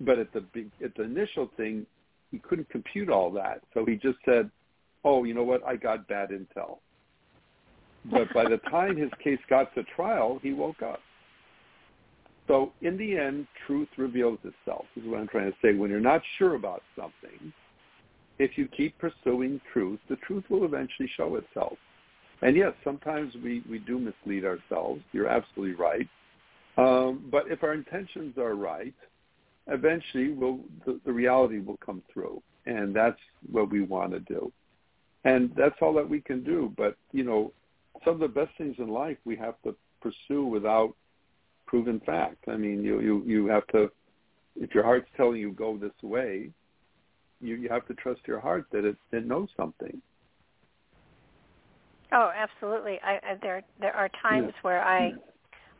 But at the at the initial thing, he couldn't compute all that, so he just said, "Oh, you know what? I got bad intel." But by the time his case got to trial, he woke up. So in the end, truth reveals itself, is what I'm trying to say. When you're not sure about something, if you keep pursuing truth, the truth will eventually show itself. And yes, sometimes we, we do mislead ourselves. You're absolutely right. Um, but if our intentions are right, eventually we'll, the, the reality will come through. And that's what we want to do. And that's all that we can do. But, you know, some of the best things in life we have to pursue without proven fact. I mean, you you you have to if your heart's telling you go this way, you you have to trust your heart that it it knows something. Oh, absolutely. I, I there there are times Yeah. where I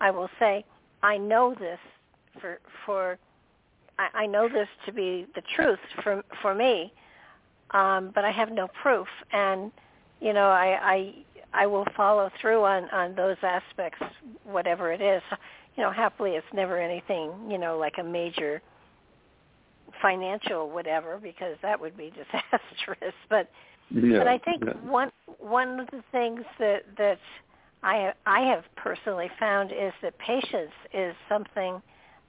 I will say I know this for for I, I know this to be the truth for for me, um, but I have no proof, and you know I I I will follow through on on those aspects, whatever it is. You know, happily it's never anything you know like a major financial whatever because that would be disastrous, but Yeah. but I think yeah. one one of the things that that I I have personally found is that patience is something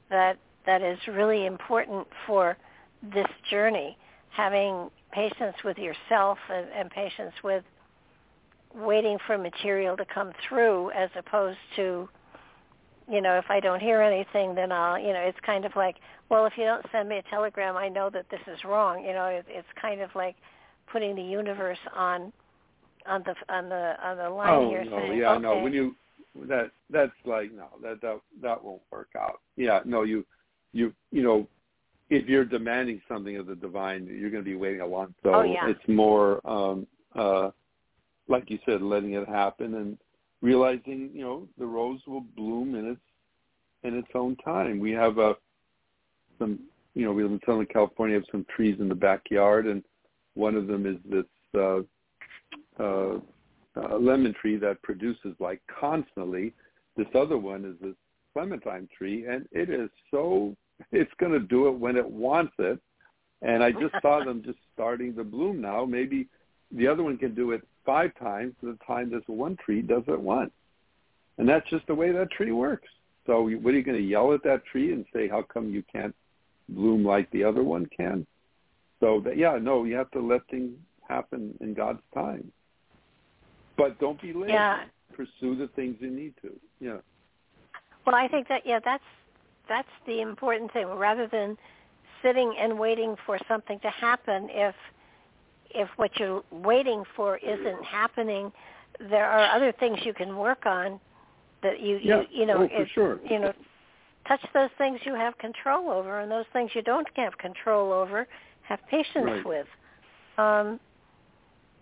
that that is really important for this journey. Having patience with yourself and, and patience with waiting for material to come through as opposed to you know if i don't hear anything then i'll you know it's kind of like well if you don't send me a telegram i know that this is wrong you know it, it's kind of like putting the universe on on the on the on the line oh, here no, saying yeah, okay no. When you that that's like no, that that that won't work out. Yeah, no, you you you know, if you're demanding something of the divine, you're going to be waiting a long. So Oh, yeah. it's more um uh like you said, letting it happen and realizing, you know, the rose will bloom in its in its own time. We have a some you know, we live in Southern California, have some trees in the backyard and one of them is this uh uh, uh, lemon tree that produces like constantly. This other one is this clementine tree, and it is so it's going to do it when it wants it. And I just saw them just starting to bloom now. Maybe the other one can do it five times the time this one tree does it once. And that's just the way that tree works. So what are you going to yell at that tree and say, how come you can't bloom like the other one can? So that, yeah, no, you have to let things happen in God's time. But don't be lazy. Yeah. Pursue the things you need to. Yeah. Well, I think that yeah, that's that's the important thing. Rather than sitting and waiting for something to happen, if if what you're waiting for isn't happening, there are other things you can work on that you Yeah. you, you know Oh, it- sure. you know touch those things you have control over, and those things you don't have control over, have patience Right. with. Um,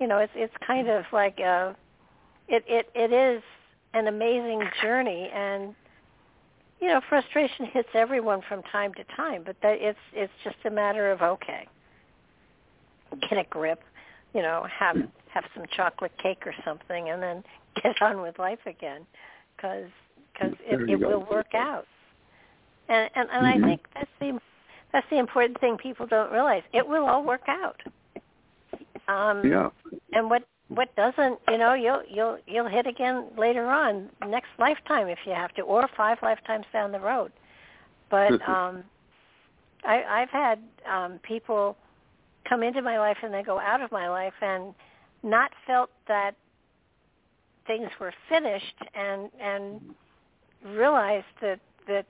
you know, it's it's kind of like uh it it it is an amazing journey and you know frustration hits everyone from time to time but that it's it's just a matter of okay get a grip you know have have some chocolate cake or something and then get on with life again because because it, it go. will work out and and, and Mhm. i think that's the that's the important thing people don't realize. It will all work out. Um Yeah. and what what doesn't you know you'll you'll you'll hit again later on next lifetime if you have to or five lifetimes down the road. But um i i've had um people come into my life and they go out of my life and not felt that things were finished and and realized that that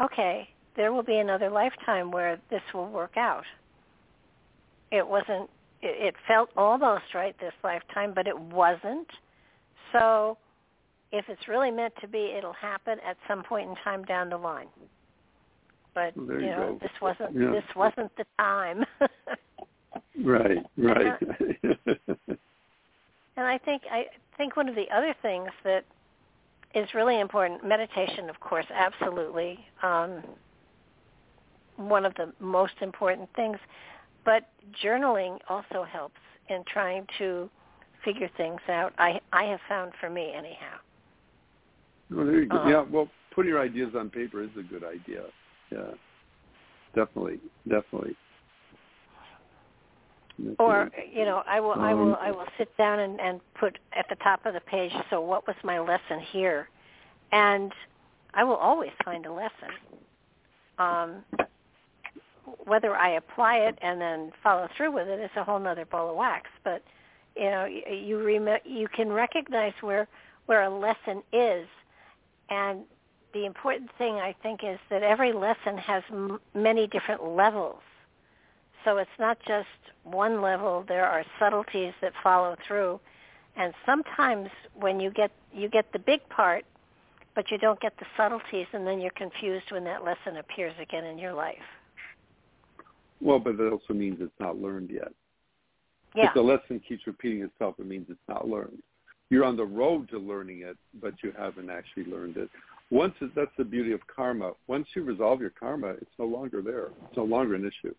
okay there will be another lifetime where this will work out it wasn't it, it felt almost right this lifetime, but it wasn't. So if it's really meant to be, it'll happen at some point in time down the line. But Well, you you know, go. this wasn't Yeah. this wasn't the time. Right. Right. and I think I think one of the other things that is really important, meditation, of course, absolutely. Um, one of the most important things, but journaling also helps in trying to figure things out. I I have found for me anyhow. well, there you go. Uh-huh. Yeah. Well, putting your ideas on paper is a good idea. Yeah. Definitely. Definitely. Or you know, I will I will Um, I will sit down and, and put at the top of the page. So what was my lesson here? And I will always find a lesson. Um, whether I apply it and then follow through with it is a whole other ball of wax. But you know, you rem- you can recognize where where a lesson is, and the important thing I think is that every lesson has m- many different levels. So it's not just one level. There are subtleties that follow through, and sometimes when you get you get the big part, but you don't get the subtleties, and then you're confused when that lesson appears again in your life. Well, but that also means it's not learned yet. Yeah. If the lesson keeps repeating itself, it means it's not learned. You're on the road to learning it, but you haven't actually learned it. Once it, that's the beauty of karma. Once you resolve your karma, it's no longer there. It's no longer an issue.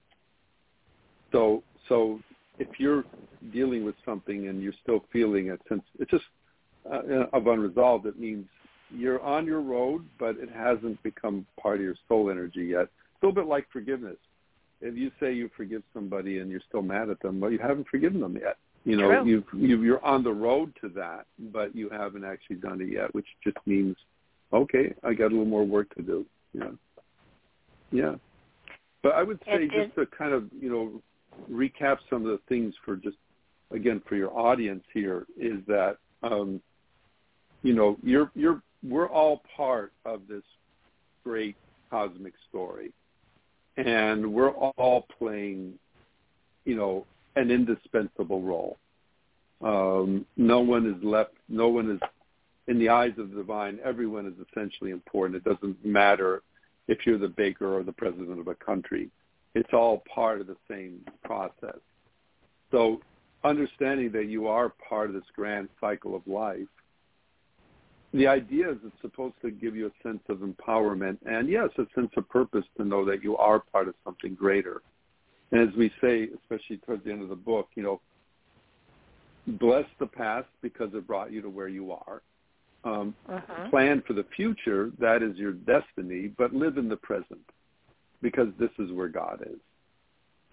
So, so if you're dealing with something and you're still feeling it, since it's just uh, of unresolved, it means you're on your road, but it hasn't become part of your soul energy yet. It's a little bit like forgiveness if you say you forgive somebody and you're still mad at them, well, you haven't forgiven them yet. You know, True. you've, you you're on the road to that, but you haven't actually done it yet, which just means, okay, I got a little more work to do. Yeah, yeah. But I would say It- just to kind of you know recap some of the things for just again for your audience here is that um, you know you're you're we're all part of this great cosmic story, and we're all playing you know an indispensable role. Um, no one is left. No one is in the eyes of the divine. Everyone is essentially important. It doesn't matter if you're the baker or the president of a country. It's all part of the same process. So understanding that you are part of this grand cycle of life, the idea is it's supposed to give you a sense of empowerment and yes, a sense of purpose to know that you are part of something greater. And as we say, especially towards the end of the book, you know, bless the past because it brought you to where you are. Um, uh-huh. Plan for the future, that is your destiny, but live in the present because this is where God is.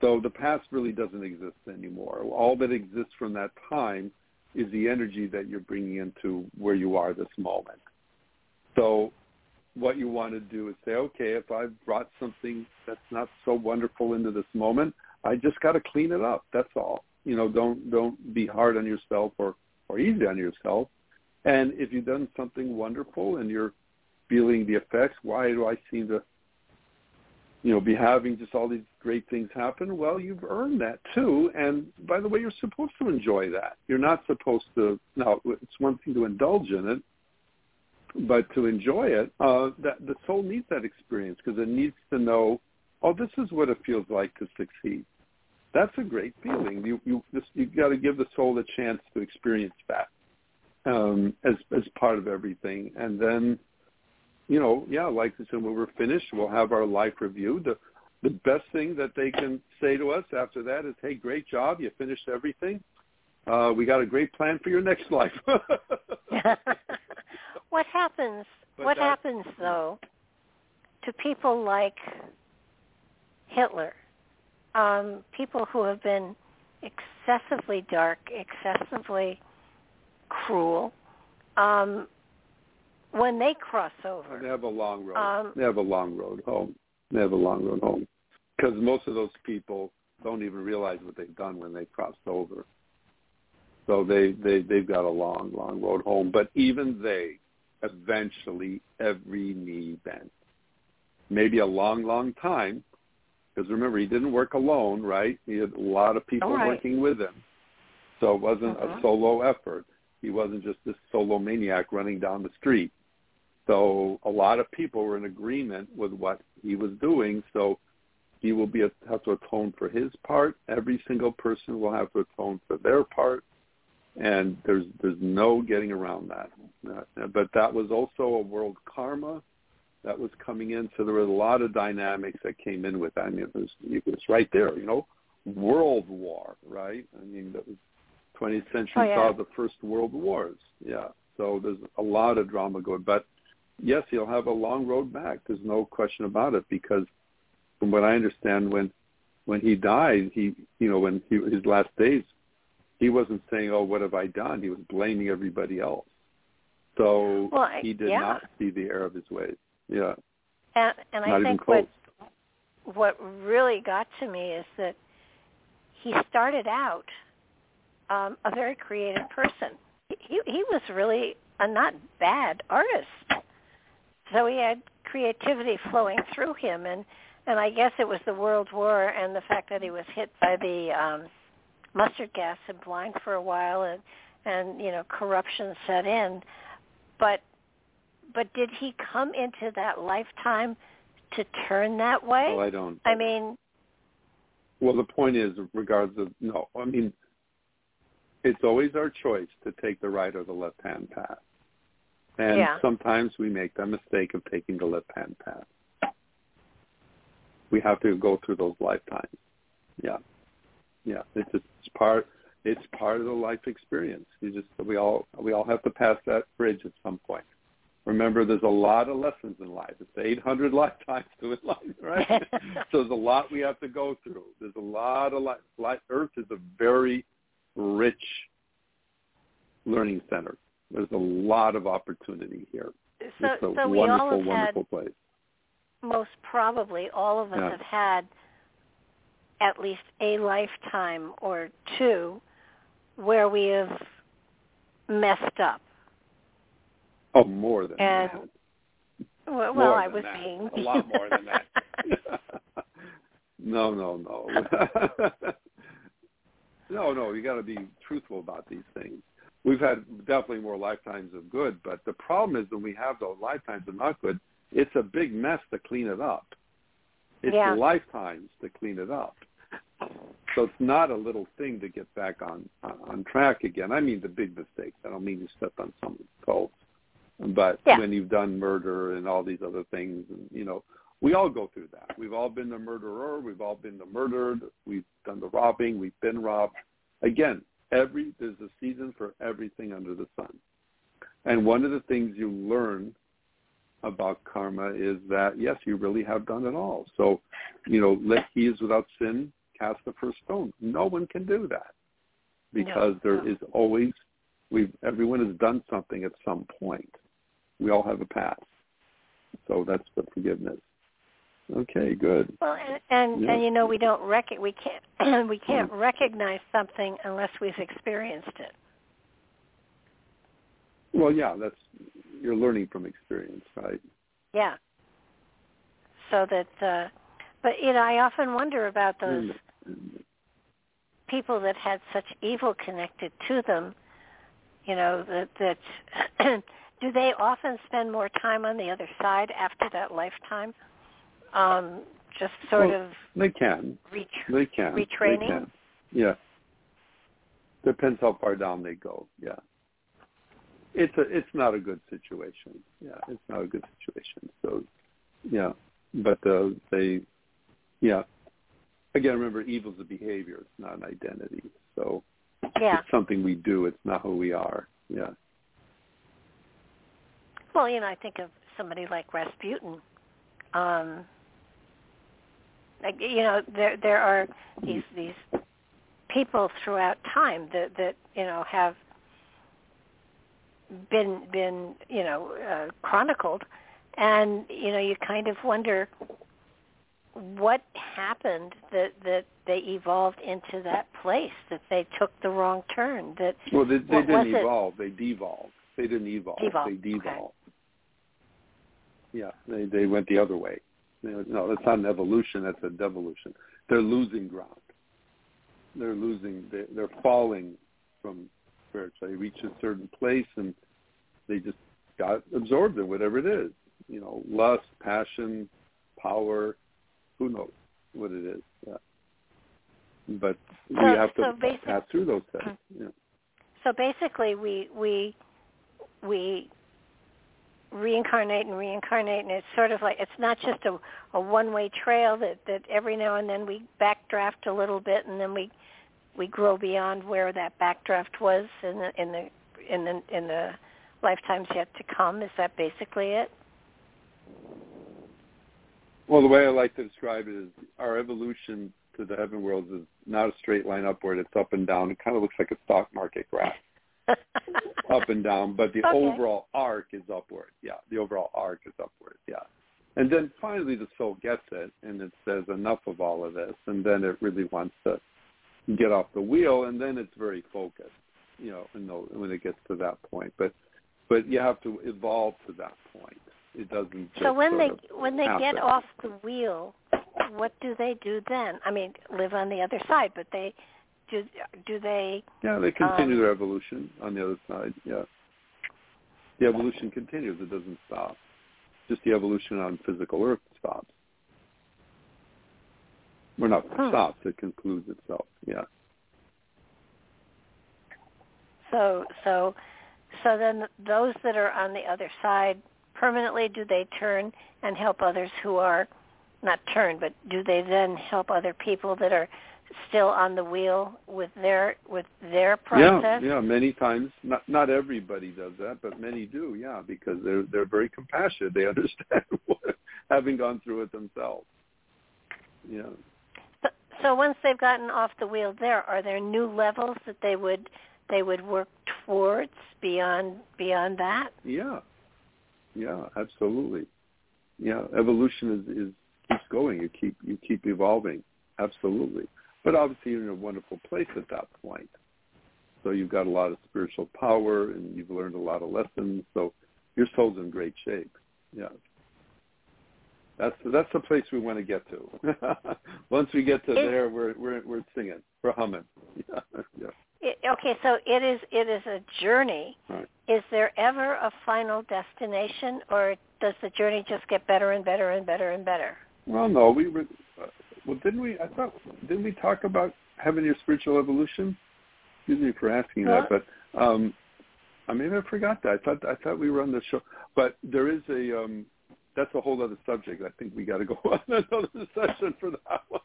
So the past really doesn't exist anymore. All that exists from that time is the energy that you're bringing into where you are this moment. So what you want to do is say, okay, if I've brought something that's not so wonderful into this moment, I just got to clean it up. That's all. You know, don't don't be hard on yourself or or easy on yourself. And if you've done something wonderful and you're feeling the effects, why do I seem to you know, be having just all these great things happen, well, you've earned that too. And by the way, you're supposed to enjoy that. You're not supposed to. Now, it's one thing to indulge in it, but to enjoy it, uh, that the soul needs that experience because it needs to know, oh, this is what it feels like to succeed. That's a great feeling. You you just you got to give the soul a chance to experience that um, as as part of everything, and then you know, yeah, like I said, when we're finished, we'll have our life review. The the best thing that they can say to us after that is, "Hey, great job! You finished everything. Uh, we got a great plan for your next life." what happens? But what happens though to people like Hitler, um, people who have been excessively dark, excessively cruel, um, when they cross over. They have a long road. Um, they have a long road home. They have a long road home because most of those people don't even realize what they've done when they crossed over. So they they they've got a long long road home. But even they, eventually, every knee bends. Maybe a long long time, because remember he didn't work alone, right? He had a lot of people right. working with him. So it wasn't uh-huh. a solo effort. He wasn't just this solo maniac running down the street. So a lot of people were in agreement with what he was doing. So he will be have to atone for his part. Every single person will have to atone for their part, and there's there's no getting around that. Uh, but that was also a world karma that was coming in. So there were a lot of dynamics that came in with that. I mean, it was it was right there. You know, world war, right? I mean, the 20th century oh, yeah. saw the first world wars. Yeah. So there's a lot of drama going, but yes, he'll have a long road back. There's no question about it because from what I understand, when when he died, he you know when he his last days, he wasn't saying, "Oh, what have I done?" He was blaming everybody else. So well, he did yeah. not see the error of his ways. Yeah. And, and I think what what really got to me is that he started out um, a very creative person. He he was really a not bad artist so he had creativity flowing through him and and I guess it was the World War and the fact that he was hit by the um mustard gas and blind for a while and and you know corruption set in but but did he come into that lifetime to turn that way? Well, I don't. I mean, well, the point is, regards of no. I mean, it's always our choice to take the right or the left hand path. And yeah. sometimes we make the mistake of taking the left-hand path. We have to go through those lifetimes. Yeah, yeah. It's just it's part. It's part of the life experience. You just we all we all have to pass that bridge at some point. Remember, there's a lot of lessons in life. It's 800 lifetimes to life, right? so there's a lot we have to go through. There's a lot of life. life. Earth is a very rich learning center. There's a lot of opportunity here. So, it's a so wonderful, we all have wonderful had, place. Most probably, all of us yeah. have had at least a lifetime or two where we have messed up. Oh, more than and, that. Well, more I was that. being a lot more than that. no, no, no. no, no. You got to be truthful about these things. We've had definitely more lifetimes of good, but the problem is when we have those lifetimes of not good, it's a big mess to clean it up. It's yeah. lifetimes to clean it up. So it's not a little thing to get back on on track again. I mean the big mistakes. I don't mean you step on someone's toes, but yeah. when you've done murder and all these other things, and you know, we all go through that. We've all been the murderer. We've all been the murdered. We've done the robbing. We've been robbed. Again, every there's a season for everything under the sun. And one of the things you learn about karma is that yes, you really have done it all. So, you know, let he is without sin cast the first stone. No one can do that because no, there no. is always we everyone has done something at some point. We all have a past. So that's the forgiveness. Okay, good. Well, and and, Yeah. and you know we don't rec- we can't we can't recognize something unless we've experienced it. Well, yeah, that's you're learning from experience, right? Yeah. So that, uh, but you know, I often wonder about those And- people that had such evil connected to them. You know that that do they often spend more time on the other side after that lifetime? Um, just sort Well, of They can. reach. They can. They Retraining? can. Yeah. Depends how far down they go. Yeah. It's a it's not a good situation. Yeah, it's not a good situation. So yeah. But uh they yeah. Again, remember evil's a behavior, it's not an identity. So Yeah. it's something we do, it's not who we are. Yeah. Well, you know, I think of somebody like Rasputin. Um, like you know, there there are these these people throughout time that that you know have been been you know uh, chronicled, and you know you kind of wonder what happened that that they evolved into that place that they took the wrong turn that Well they, they didn't it? evolve, they devolved. They didn't evolve. Devolve, They okay. devolved. Yeah, they they went the other way. No, that's not an evolution. That's a devolution. They're losing ground. They're losing. They're, they're falling from spiritual. They reach a certain place and they just got absorbed in whatever it is. You know, lust, passion, power. Who knows what it is? Yeah. But we So- have to so basic- pass through those things. Mm-hmm. Yeah. so basically we we we reincarnate and reincarnate and it's sort of like it's not just a, a one way trail that that every now and then we backdraft a little bit and then we we grow beyond where that backdraft was in the in the in the in the lifetimes yet to come is that basically it Well, the way I like to describe it is our evolution to the heaven worlds is not a straight line upward. It's up and down. It kind of looks like a stock market graph, up and down. But the Okay. overall arc is upward. Yeah, the overall arc is upward. Yeah. And then finally the soul gets it and it says enough of all of this. And then it really wants to get off the wheel. And then it's very focused, you know, and know- when it gets to that point. But but you have to evolve to that point. It doesn't just so when they when they get off the wheel what do they do then i mean live on the other side but they do do they Yeah, they continue Um, their evolution on the other side. Yeah, the evolution continues; it doesn't stop. Just the evolution on physical Earth stops. Well, not Hmm. stops; it concludes itself. Yeah. So so so then those that are on the other side permanently do they turn and help others who are not turn but do they then help other people that are still on the wheel with their with their process? Yeah, yeah. Many times, not not everybody does that, but many do. Yeah, because they're they're very compassionate. They understand what, having gone through it themselves. Yeah. So, so once they've gotten off the wheel there are there new levels that they would they would work towards beyond beyond that? Yeah. Yeah, absolutely. Yeah, evolution is, is keeps going. You keep you keep evolving. Absolutely. But obviously you're in a wonderful place at that point. So you've got a lot of spiritual power and you've learned a lot of lessons. So your soul's in great shape. Yeah. That's that's the place we want to get to. Once we get to it, there, we're we're we're singing, we're humming. Yeah. yeah. It, okay, so it is it is a journey. Right. Is there ever a final destination, or does the journey just get better and better and better and better? Well, no, we were. Well, didn't we? I thought didn't we talk about having your spiritual evolution? Excuse me for asking that, but um, I maybe I forgot that. I thought I thought we were on the show, but there is a. Um, that's a whole other subject. I think we got to go on another session for that one.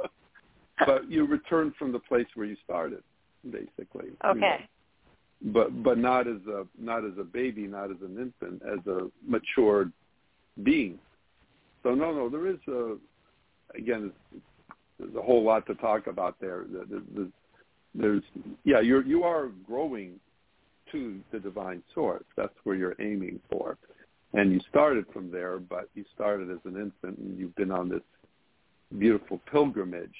but you return from the place where you started, basically. Okay. You know? But but not as a not as a baby, not as an infant, as a matured being. So no, no, there is a again, there's a whole lot to talk about there. There's, there's yeah, you're you are growing to the divine source. That's where you're aiming for and you started from there, but you started as an infant and you've been on this beautiful pilgrimage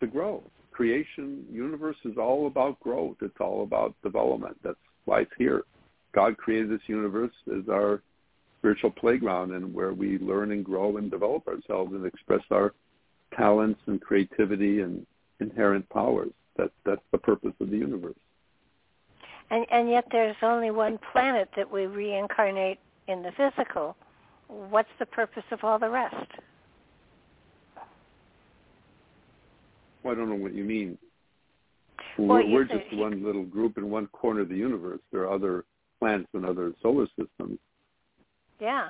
to grow. Creation, universe is all about growth. It's all about development. That's why it's here. God created this universe as our spiritual playground and where we learn and grow and develop ourselves and express our talents and creativity and inherent powers. That's that's the purpose of the universe. And and yet there's only one planet that we reincarnate in the physical, what's the purpose of all the rest? Well, I don't know what you mean. Well, we're, we're just one little group in one corner of the universe. There are other planets and other solar systems. Yeah,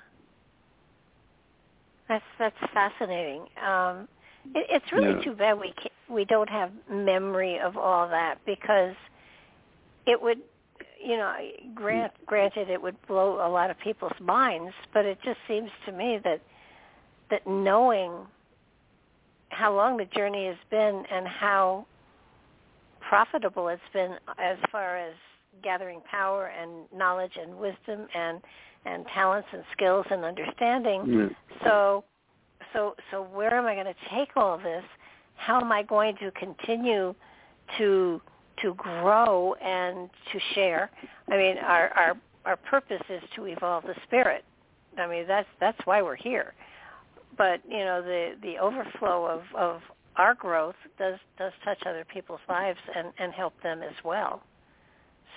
that's that's fascinating. Um, it, it's really yeah. too bad we can't, we don't have memory of all that because it would you know, grant, granted, it would blow a lot of people's minds, but it just seems to me that that knowing how long the journey has been and how profitable it's been as far as gathering power and knowledge and wisdom and and talents and skills and understanding. Mm. So so so where am I going to take all this? How am I going to continue to to grow and to share. I mean, our our our purpose is to evolve the spirit. I mean, that's that's why we're here. But you know, the the overflow of of our growth does does touch other people's lives and and help them as well.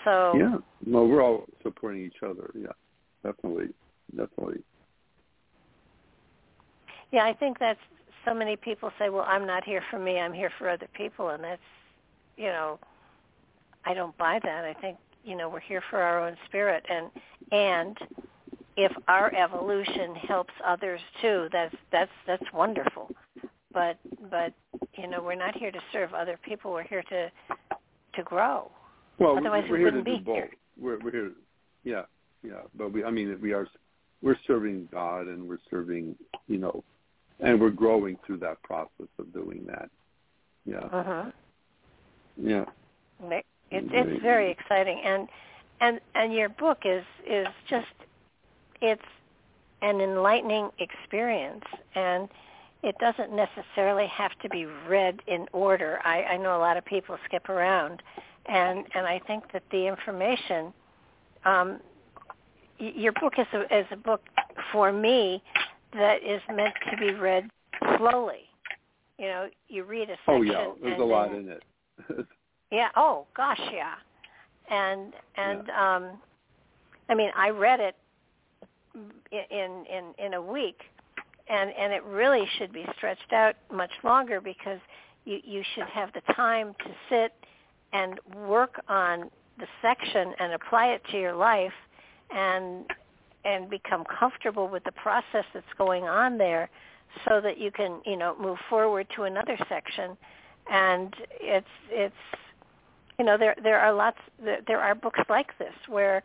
So yeah, well, we're all supporting each other. Yeah, definitely, definitely. Yeah, I think that's so many people say, "Well, I'm not here for me. I'm here for other people," and that's you know I don't buy that. I think you know we're here for our own spirit, and and if our evolution helps others too, that's that's that's wonderful. But but you know we're not here to serve other people. We're here to to grow. Well, Otherwise we're, we here wouldn't to be both. here. We're, we're here, yeah, yeah. But we, I mean, we are we're serving God, and we're serving, you know, and we're growing through that process of doing that. Yeah. Uh-huh. Yeah. It, it's very exciting, and and and your book is is just it's an enlightening experience, and it doesn't necessarily have to be read in order. I, I know a lot of people skip around, and and I think that the information, um, your book is a, is a book for me that is meant to be read slowly. You know, you read a section. Oh yeah, there's a lot in it. Yeah. Oh gosh, yeah. And and yeah. um, I mean, I read it in in in a week, and and it really should be stretched out much longer because you you should have the time to sit and work on the section and apply it to your life and and become comfortable with the process that's going on there so that you can you know move forward to another section and it's it's you know there there are lots there are books like this where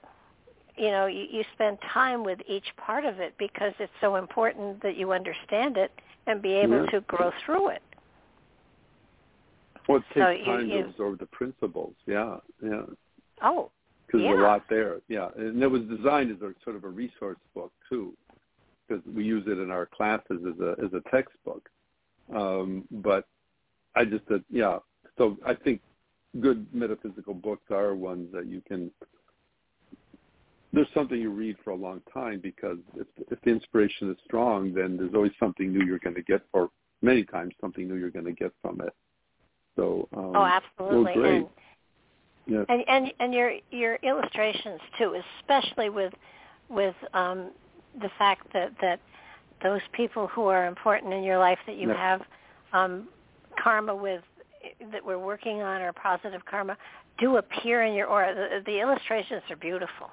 you know you, you spend time with each part of it because it's so important that you understand it and be able yeah. to grow through it. Well, it takes so time you, to absorb the principles. Yeah, yeah. Oh, because yeah. there's a lot there. Yeah, and it was designed as a sort of a resource book too, because we use it in our classes as a as a textbook. Um, but I just, uh, yeah. So I think good metaphysical books are ones that you can there's something you read for a long time because if, if the inspiration is strong, then there's always something new you're going to get, or many times something new you're going to get from it. So um, oh, absolutely. Well, great. And, yes. and and and your your illustrations too, especially with with um, the fact that that those people who are important in your life that you have um, karma with that we're working on or positive karma do appear in your aura. The, the illustrations are beautiful,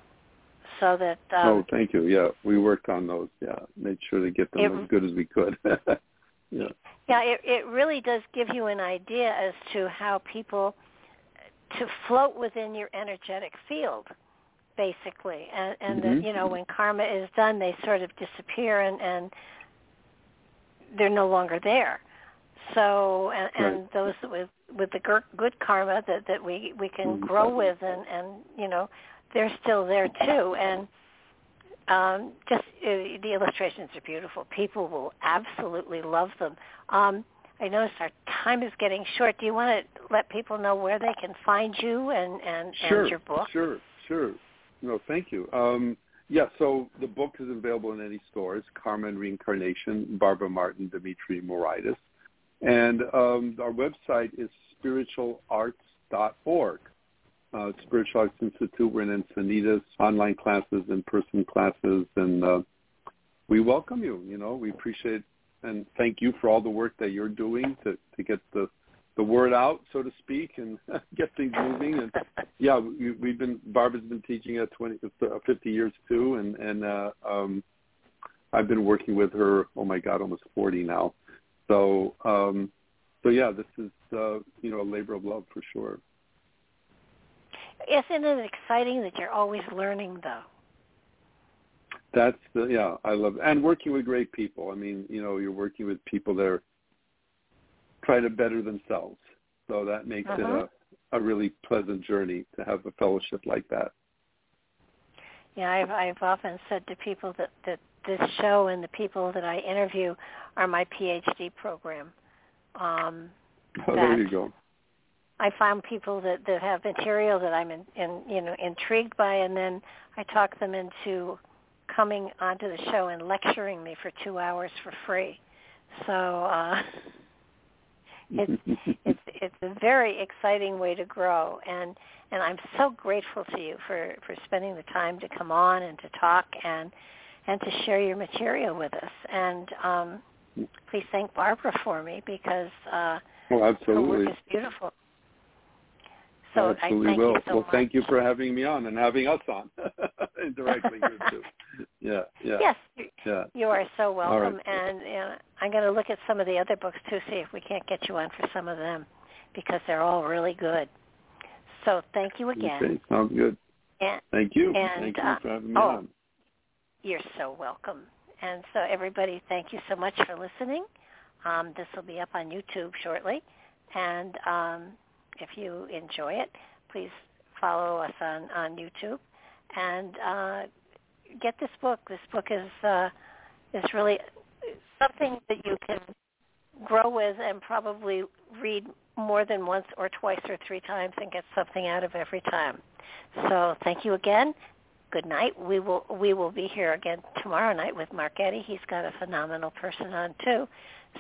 so that um, oh, thank you. Yeah, we worked on those. Yeah, made sure to get them It- as good as we could. yeah. Yeah, it, it really does give you an idea as to how people to float within your energetic field, basically, and, and Mhm. that you know when karma is done, they sort of disappear and and they're no longer there. So and, and those with with the good karma that that we we can Mhm. grow with and and you know they're still there too and um, just uh, the illustrations are beautiful. People will absolutely love them. Um, I notice our time is getting short. Do you want to let people know where they can find you and and, Sure, and your book? sure, sure. No, thank you. Um, yeah, so the book is available in any stores. Karma and Reincarnation, Barbara Martin, Dimitri Moraitis. And um, our website is spiritualarts.org. Uh, Spiritual Arts Institute. We're in Encinitas, online classes, in-person classes, and uh, we welcome you. You know, we appreciate and thank you for all the work that you're doing to, to get the the word out, so to speak, and get things moving. And yeah, we, we've been Barbara's been teaching at 20, uh, 50 years too, and and uh, um, I've been working with her. Oh my God, almost 40 now. So um, so yeah, this is uh, you know a labor of love for sure. Isn't it exciting that you're always learning, though? That's the yeah, I love and working with great people. I mean, you know, you're working with people that are trying to better themselves. So that makes Uh-huh. it a, a really pleasant journey to have a fellowship like that. Yeah, I've I've often said to people that that this show and the people that I interview are my PhD program. Um, Oh, there you go. I found people that that have material that I'm in, in you know intrigued by, and then I talk them into coming onto the show and lecturing me for two hours for free. So uh, it's it's it's a very exciting way to grow, and and I'm so grateful to you for for spending the time to come on and to talk and and to share your material with us. And um, please thank Barbara for me because uh, well, her work is beautiful. So absolutely I thank will. you so well, much. thank you for having me on and having us on indirectly too. Yeah, yeah, Yes, you, yeah. you are so welcome, right. and I'm going to look at some of the other books too, see if we can't get you on for some of them, because they're all really good. So thank you again, Okay, sounds good. and Thank you. And, thank you uh, for having me oh, on. you're so welcome. And so everybody, thank you so much for listening. Um, this will be up on YouTube shortly, and um, if you enjoy it, please follow us on on YouTube and uh, get this book. This book is uh, is really something that you can grow with and probably read more than once or twice or three times and get something out of every time. So thank you again. Good night. We will we will be here again tomorrow night with Mark Eddy. He's got a phenomenal person on too.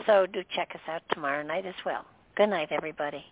So do check us out tomorrow night as well. Good night, everybody.